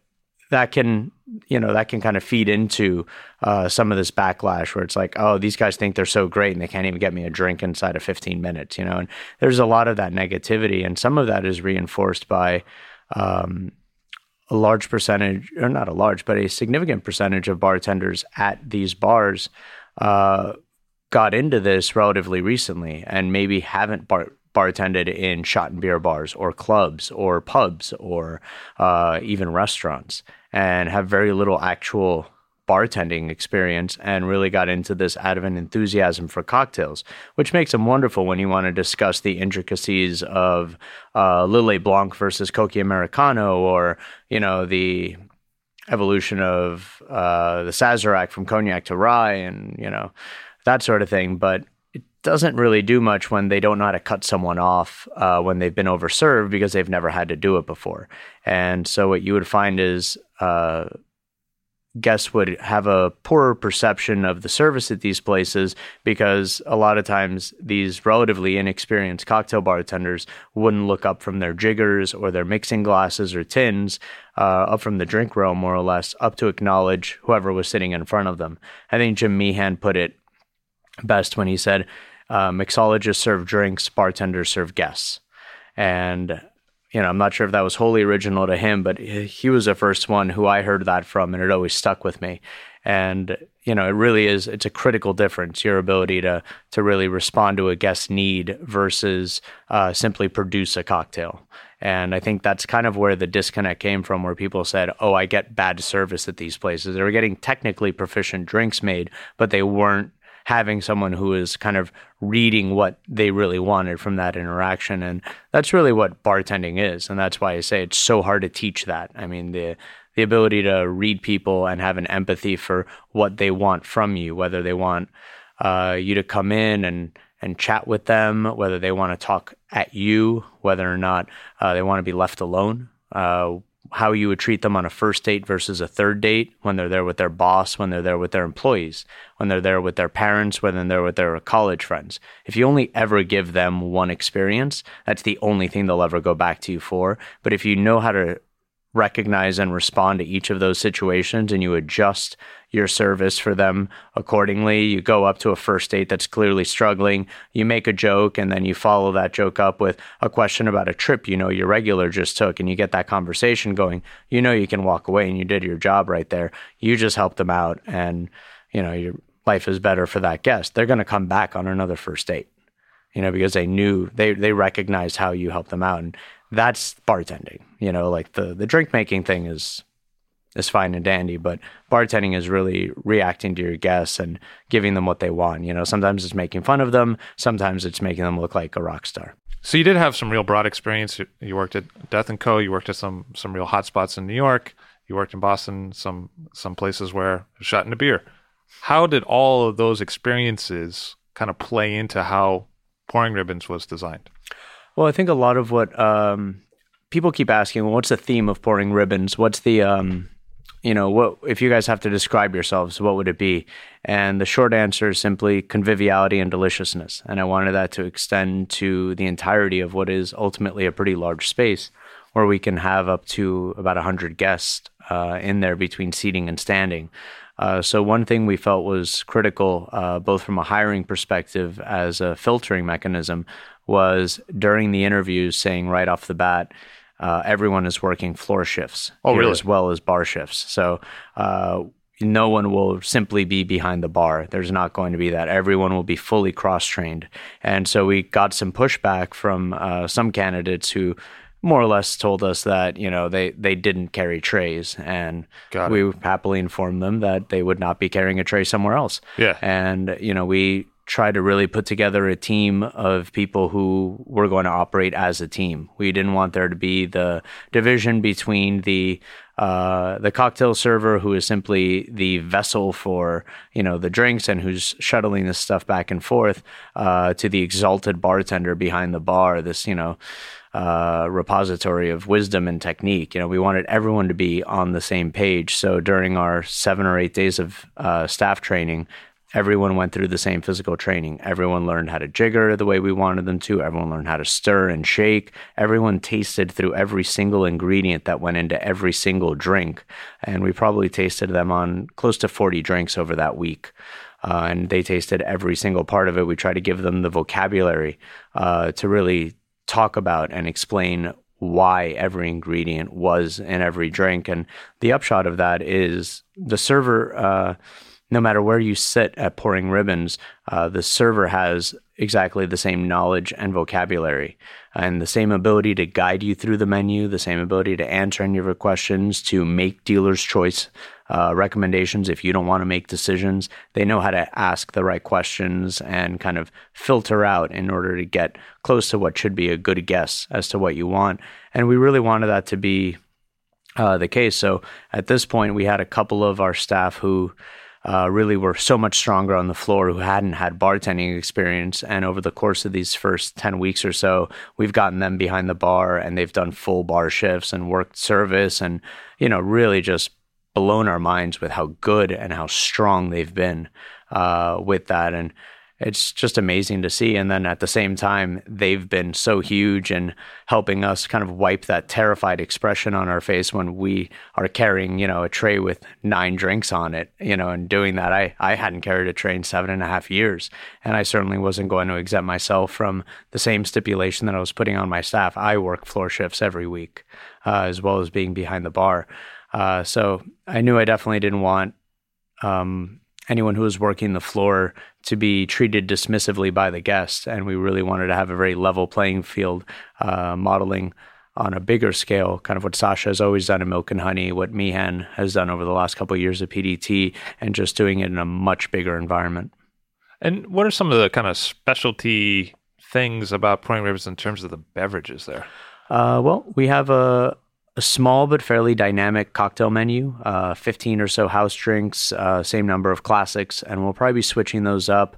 that can you know that can kind of feed into uh, some of this backlash where it's like oh these guys think they're so great and they can't even get me a drink inside of 15 minutes you know? And there's a lot of that negativity and some of that is reinforced by um, a large percentage or not a large but a significant percentage of bartenders at these bars uh, got into this relatively recently and maybe haven't bar- bartended in shot and beer bars or clubs or pubs or uh, even restaurants and have very little actual bartending experience and really got into this out of an enthusiasm for cocktails, which makes them wonderful when you want to discuss the intricacies of uh, Lillet Blanc versus Cocchi Americano or, you know, the evolution of uh, the Sazerac from cognac to rye and, you know, that sort of thing. But doesn't really do much when they don't know how to cut someone off uh, when they've been overserved because they've never had to do it before. And so what you would find is uh, guests would have a poorer perception of the service at these places because a lot of times these relatively inexperienced cocktail bartenders wouldn't look up from their jiggers or their mixing glasses or tins uh, up from the drink row more or less up to acknowledge whoever was sitting in front of them i think jim meehan put it best when he said uh, mixologists serve drinks bartenders serve guests and you know, I'm not sure if that was wholly original to him, but he was the first one who I heard that from, and it always stuck with me. And you know, it really is. It's a critical difference your ability to to really respond to a guest's need versus uh, simply produce a cocktail. And I think that's kind of where the disconnect came from, where people said, "Oh, I get bad service at these places." They were getting technically proficient drinks made, but they weren't having someone who is kind of reading what they really wanted from that interaction. And that's really what bartending is. And that's why I say it's so hard to teach that. I mean, the the ability to read people and have an empathy for what they want from you, whether they want uh, you to come in and and chat with them, whether they want to talk at you, whether or not uh, they want to be left alone, uh, how you would treat them on a first date versus a third date when they're there with their boss, when they're there with their employees, when they're there with their parents, when they're there with their college friends. If you only ever give them one experience, that's the only thing they'll ever go back to you for. But if you know how to recognize and respond to each of those situations and you adjust your service for them accordingly. You go up to a first date that's clearly struggling, you make a joke, and then you follow that joke up with a question about a trip you know your regular just took, and you get that conversation going. You know you can walk away and you did your job right there. You just helped them out, and you know your life is better for that guest. They're going to come back on another first date, you know, because they knew they they recognized how you helped them out, and that's bartending. You know, like the the drink making thing is is fine and dandy, but bartending is really reacting to your guests and giving them what they want. You know, sometimes it's making fun of them, sometimes it's making them look like a rock star. So you did have some real broad experience. You worked at Death and Co. You worked at some some real hot spots in New York. You worked in Boston, some some places where shot in a beer. How did all of those experiences kind of play into how pouring ribbons was designed? Well, I think a lot of what um, people keep asking, well, what's the theme of pouring ribbons? What's the um, you know, what if you guys have to describe yourselves, what would it be? And the short answer is simply conviviality and deliciousness. And I wanted that to extend to the entirety of what is ultimately a pretty large space where we can have up to about 100 guests uh, in there between seating and standing. Uh, so, one thing we felt was critical, uh, both from a hiring perspective as a filtering mechanism, was during the interviews saying right off the bat, uh, everyone is working floor shifts oh, really? as well as bar shifts. So uh, no one will simply be behind the bar. There's not going to be that. Everyone will be fully cross trained. And so we got some pushback from uh, some candidates who more or less told us that you know they they didn't carry trays and we happily informed them that they would not be carrying a tray somewhere else yeah and you know we try to really put together a team of people who were going to operate as a team. We didn't want there to be the division between the uh, the cocktail server who is simply the vessel for you know the drinks and who's shuttling this stuff back and forth uh, to the exalted bartender behind the bar. This you know uh, repository of wisdom and technique. You know, we wanted everyone to be on the same page. So during our seven or eight days of uh, staff training, everyone went through the same physical training. Everyone learned how to jigger the way we wanted them to. Everyone learned how to stir and shake. Everyone tasted through every single ingredient that went into every single drink. And we probably tasted them on close to 40 drinks over that week. Uh, and they tasted every single part of it. We tried to give them the vocabulary uh, to really talk about and explain why every ingredient was in every drink. And the upshot of that is the server. Uh, no matter where you sit at pouring ribbons, uh, the server has exactly the same knowledge and vocabulary and the same ability to guide you through the menu, the same ability to answer any of your questions, to make dealer's choice uh, recommendations if you don't want to make decisions. They know how to ask the right questions and kind of filter out in order to get close to what should be a good guess as to what you want. And we really wanted that to be uh, the case. So at this point, we had a couple of our staff who uh, really were so much stronger on the floor who hadn't had bartending experience. And over the course of these first 10 weeks or so, we've gotten them behind the bar and they've done full bar shifts and worked service and, you know, really just blown our minds with how good and how strong they've been uh, with that. And it's just amazing to see. And then at the same time, they've been so huge and helping us kind of wipe that terrified expression on our face when we are carrying, you know, a tray with nine drinks on it, you know, and doing that. I, I hadn't carried a tray in seven and a half years. And I certainly wasn't going to exempt myself from the same stipulation that I was putting on my staff. I work floor shifts every week, uh, as well as being behind the bar. Uh, so I knew I definitely didn't want um, anyone who was working the floor to be treated dismissively by the guests. And we really wanted to have a very level playing field, uh, modeling on a bigger scale, kind of what Sasha has always done in Milk and Honey, what Meehan has done over the last couple of years at PDT, and just doing it in a much bigger environment. And what are some of the kind of specialty things about Pouring Ribbons in terms of the beverages there? Uh, well, we have a a small but fairly dynamic cocktail menu, uh, 15 or so house drinks, uh, same number of classics, and we'll probably be switching those up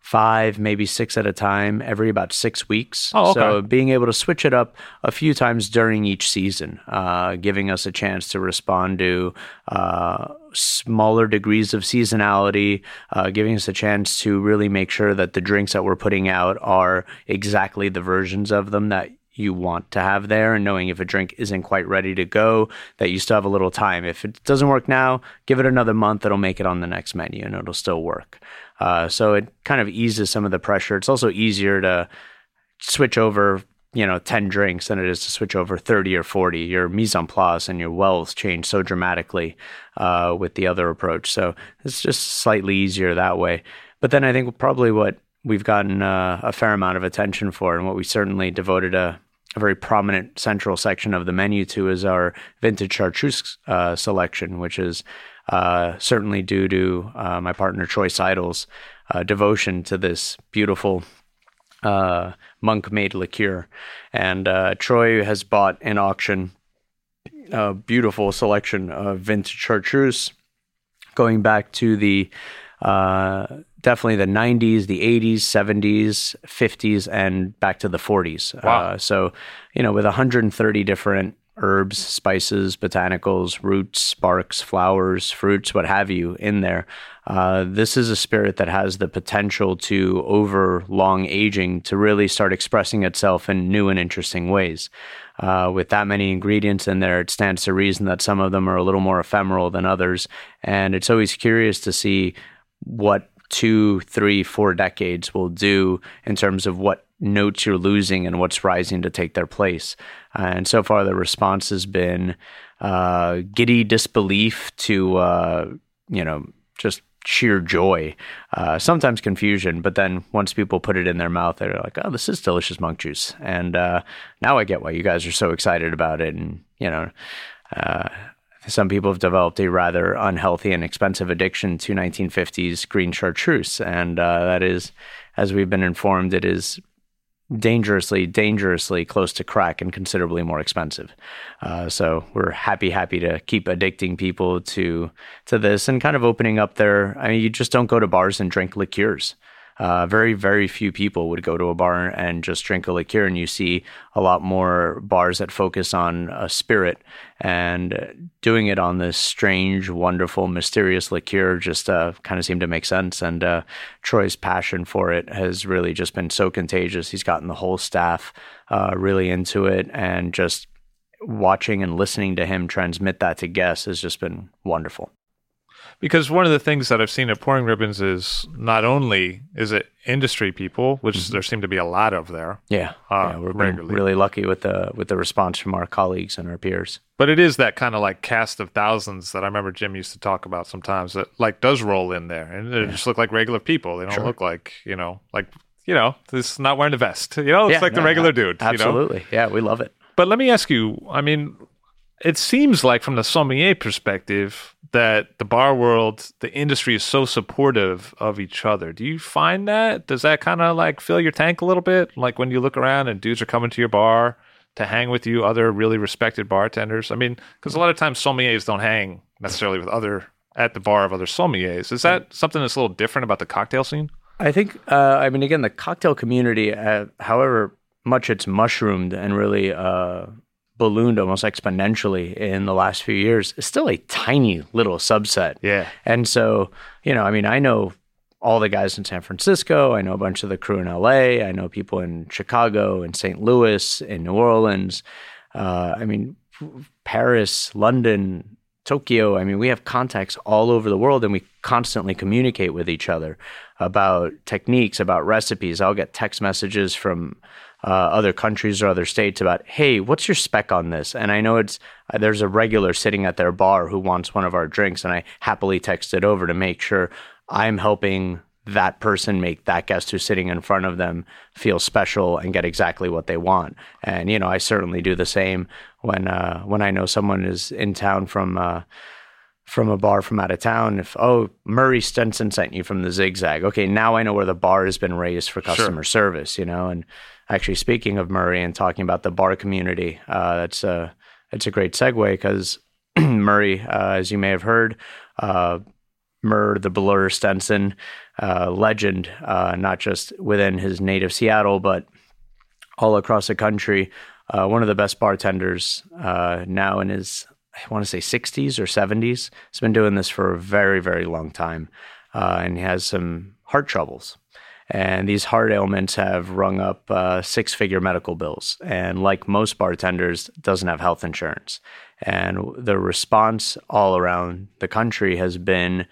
five, maybe six at a time every about six weeks. Oh, okay. So being able to switch it up a few times during each season, uh, giving us a chance to respond to uh, smaller degrees of seasonality, uh, giving us a chance to really make sure that the drinks that we're putting out are exactly the versions of them that you want to have there and knowing if a drink isn't quite ready to go, that you still have a little time. If it doesn't work now, give it another month, it'll make it on the next menu and it'll still work. Uh, so it kind of eases some of the pressure. It's also easier to switch over you know 10 drinks than it is to switch over 30 or 40 your mise en place and your wells change so dramatically uh, with the other approach so it's just slightly easier that way but then i think probably what we've gotten uh, a fair amount of attention for and what we certainly devoted a, a, very prominent central section of the menu to is our vintage chartreuse uh, selection which is uh, certainly due to uh, my partner troy Sidle's uh, devotion to this beautiful uh, monk made liqueur. And uh, Troy has bought in auction a beautiful selection of vintage chartreuse going back to the definitely the 90s, the 80s, 70s, 50s, and back to the 40s. Wow. Uh, so, you know, with 130 different herbs, spices, botanicals, roots, sparks, flowers, fruits, what have you in there. Uh, this is a spirit that has the potential to, over long aging, to really start expressing itself in new and interesting ways. Uh, with that many ingredients in there, it stands to reason that some of them are a little more ephemeral than others. And it's always curious to see what two, three, four decades will do in terms of what notes you're losing and what's rising to take their place. Uh, and so far, the response has been uh, giddy disbelief to, uh, you know, just sheer joy, uh, sometimes confusion. But then once people put it in their mouth, they're like, oh, this is delicious monk juice. And uh, now I get why you guys are so excited about it. And, you know, uh, some people have developed a rather unhealthy and expensive addiction to 1950s green chartreuse. And that is, as we've been informed, it is dangerously, dangerously close to crack and considerably more expensive. Uh, so we're happy, happy to keep addicting people to to this and kind of opening up their. I mean, you just don't go to bars and drink liqueurs. Uh, very, very few people would go to a bar and just drink a liqueur, and you see a lot more bars that focus on a spirit and doing it on this strange, wonderful, mysterious liqueur just uh, kind of seemed to make sense. And uh, Troy's passion for it has really just been so contagious. He's gotten the whole staff uh, really into it, and just watching and listening to him transmit that to guests has just been wonderful because one of the things that I've seen at Pouring Ribbons is not only is it industry people, which mm-hmm. there seem to be a lot of there. Yeah, uh, yeah we're really lucky with the with the response from our colleagues and our peers. But it is that kind of like cast of thousands that I remember Jim used to talk about sometimes that like does roll in there, and they yeah. just look like regular people. They don't sure. look like you know like you know this not wearing a vest. You know, it's yeah, like no, the regular dude. Absolutely, you know? yeah, we love it. But let me ask you. I mean, it seems like from the sommelier perspective that the bar world, the industry is so supportive of each other. Do you find that? Does that kind of like fill your tank a little bit? Like when you look around and dudes are coming to your bar to hang with you, other really respected bartenders? I mean, because a lot of times sommeliers don't hang necessarily with other at the bar of other sommeliers. Is that something that's a little different about the cocktail scene? I think, uh, I mean, again, the cocktail community, uh, however much it's mushroomed and really uh, ballooned almost exponentially in the last few years is still a tiny little subset. Yeah. And so, you know, I mean, I know all the guys in San Francisco. I know a bunch of the crew in LA. I know people in Chicago, in St. Louis, in New Orleans. Uh, I mean, Paris, London, Tokyo. I mean, we have contacts all over the world and we constantly communicate with each other about techniques, about recipes. I'll get text messages from uh, other countries or other states about, hey, what's your spec on this? And I know it's uh, there's a regular sitting at their bar who wants one of our drinks, and I happily text it over to make sure I'm helping that person make that guest who's sitting in front of them feel special and get exactly what they want. And you know, I certainly do the same when uh, when I know someone is in town from. Uh, from a bar from out of town. If oh Murray Stenson sent you from the Zigzag, okay, now I know where the bar has been raised for customer sure. service. You know, and actually speaking of Murray and talking about the bar community, uh, that's a it's a great segue because Murray, uh, as you may have heard, uh, Murr the Blur Stenson, uh, legend, uh, not just within his native Seattle, but all across the country. Uh, one of the best bartenders now in his, I want to say 60s or 70s. He's been doing this for a very, very long time, and he has some heart troubles. And these heart ailments have rung up uh, six figure medical bills. And like most bartenders, doesn't have health insurance. And the response all around the country has been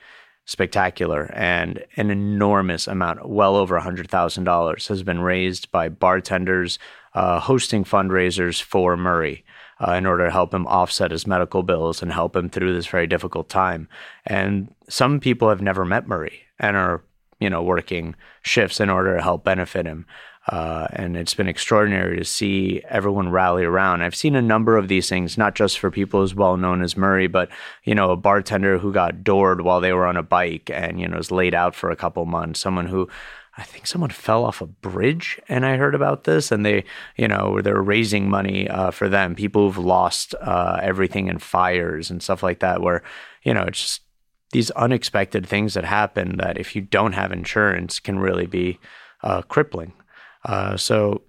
spectacular and an enormous amount, well over $100,000, has been raised by bartenders uh, hosting fundraisers for Murray. Uh, in order to help him offset his medical bills and help him through this very difficult time. And some people have never met Murray and are, you know, working shifts in order to help benefit him. Uh, and it's been extraordinary to see everyone rally around. I've seen a number of these things, not just for people as well known as Murray, but you know, a bartender who got doored while they were on a bike and you know was laid out for a couple months. Someone who I think someone fell off a bridge, and I heard about this, and they, you know, they're raising money uh, for them. People who've lost uh, everything in fires and stuff like that, where you know, it's just these unexpected things that happen that if you don't have insurance can really be uh, crippling. Uh, so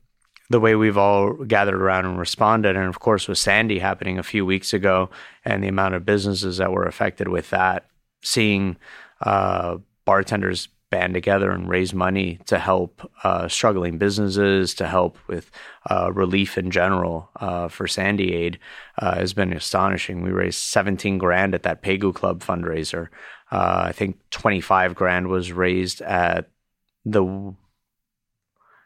the way we've all gathered around and responded, and of course with Sandy happening a few weeks ago, and the amount of businesses that were affected with that, seeing uh, bartenders band together and raise money to help uh, struggling businesses, to help with uh, relief in general uh, for Sandy Aid uh, has been astonishing. We raised 17 grand at that Pegu Club fundraiser. Uh, I think 25 grand was raised at the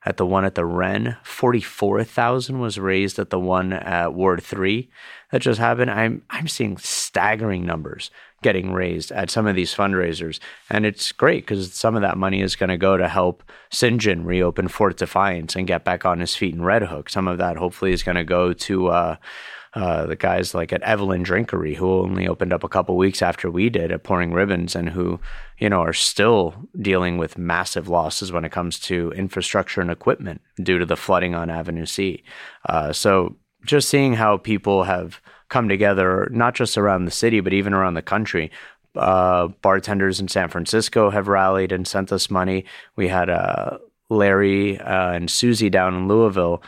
at the one at the Wren. 44,000 was raised at the one at Ward 3 that just happened. I'm I'm seeing staggering numbers getting raised at some of these fundraisers. And it's great because some of that money is going to go to help St. John reopen Fort Defiance and get back on his feet in Red Hook. Some of that hopefully is going to go to uh, uh, the guys like at Evelyn Drinkery, who only opened up a couple weeks after we did at Pouring Ribbons, and who, you know, are still dealing with massive losses when it comes to infrastructure and equipment due to the flooding on Avenue C. Uh, so just seeing how people have come together, not just around the city, but even around the country. Uh, bartenders in San Francisco have rallied and sent us money. We had uh, Larry uh, and Susie down in Louisville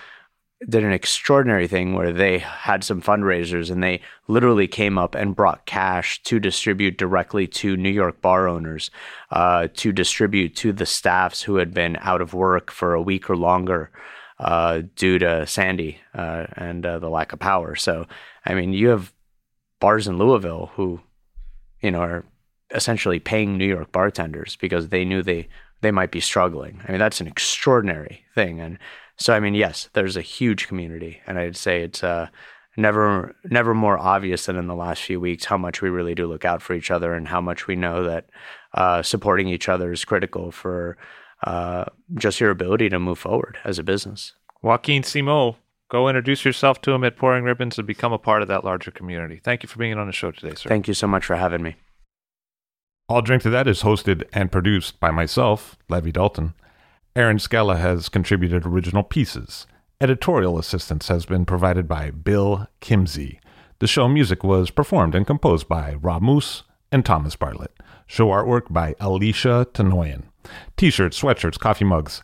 did an extraordinary thing where they had some fundraisers and they literally came up and brought cash to distribute directly to New York bar owners, uh, to distribute to the staffs who had been out of work for a week or longer uh, due to Sandy uh, and uh, the lack of power. So, I mean, you have bars in Louisville who, you know, are essentially paying New York bartenders because they knew they they might be struggling. I mean, that's an extraordinary thing. And so, I mean, yes, there's a huge community, and I'd say it's uh, never never more obvious than in the last few weeks how much we really do look out for each other and how much we know that uh, supporting each other is critical for uh, just your ability to move forward as a business. Joaquin Simo, go introduce yourself to him at Pouring Ribbons and become a part of that larger community. Thank you for being on the show today, sir. Thank you so much for having me. I'll Drink to That is hosted and produced by myself, Levi Dalton. Erin Scala has contributed original pieces. Editorial assistance has been provided by Bill Kimsey. The show music was performed and composed by Rob Moose and Thomas Bartlett. Show artwork by Alicia Tenoyan. T-shirts, sweatshirts, coffee mugs,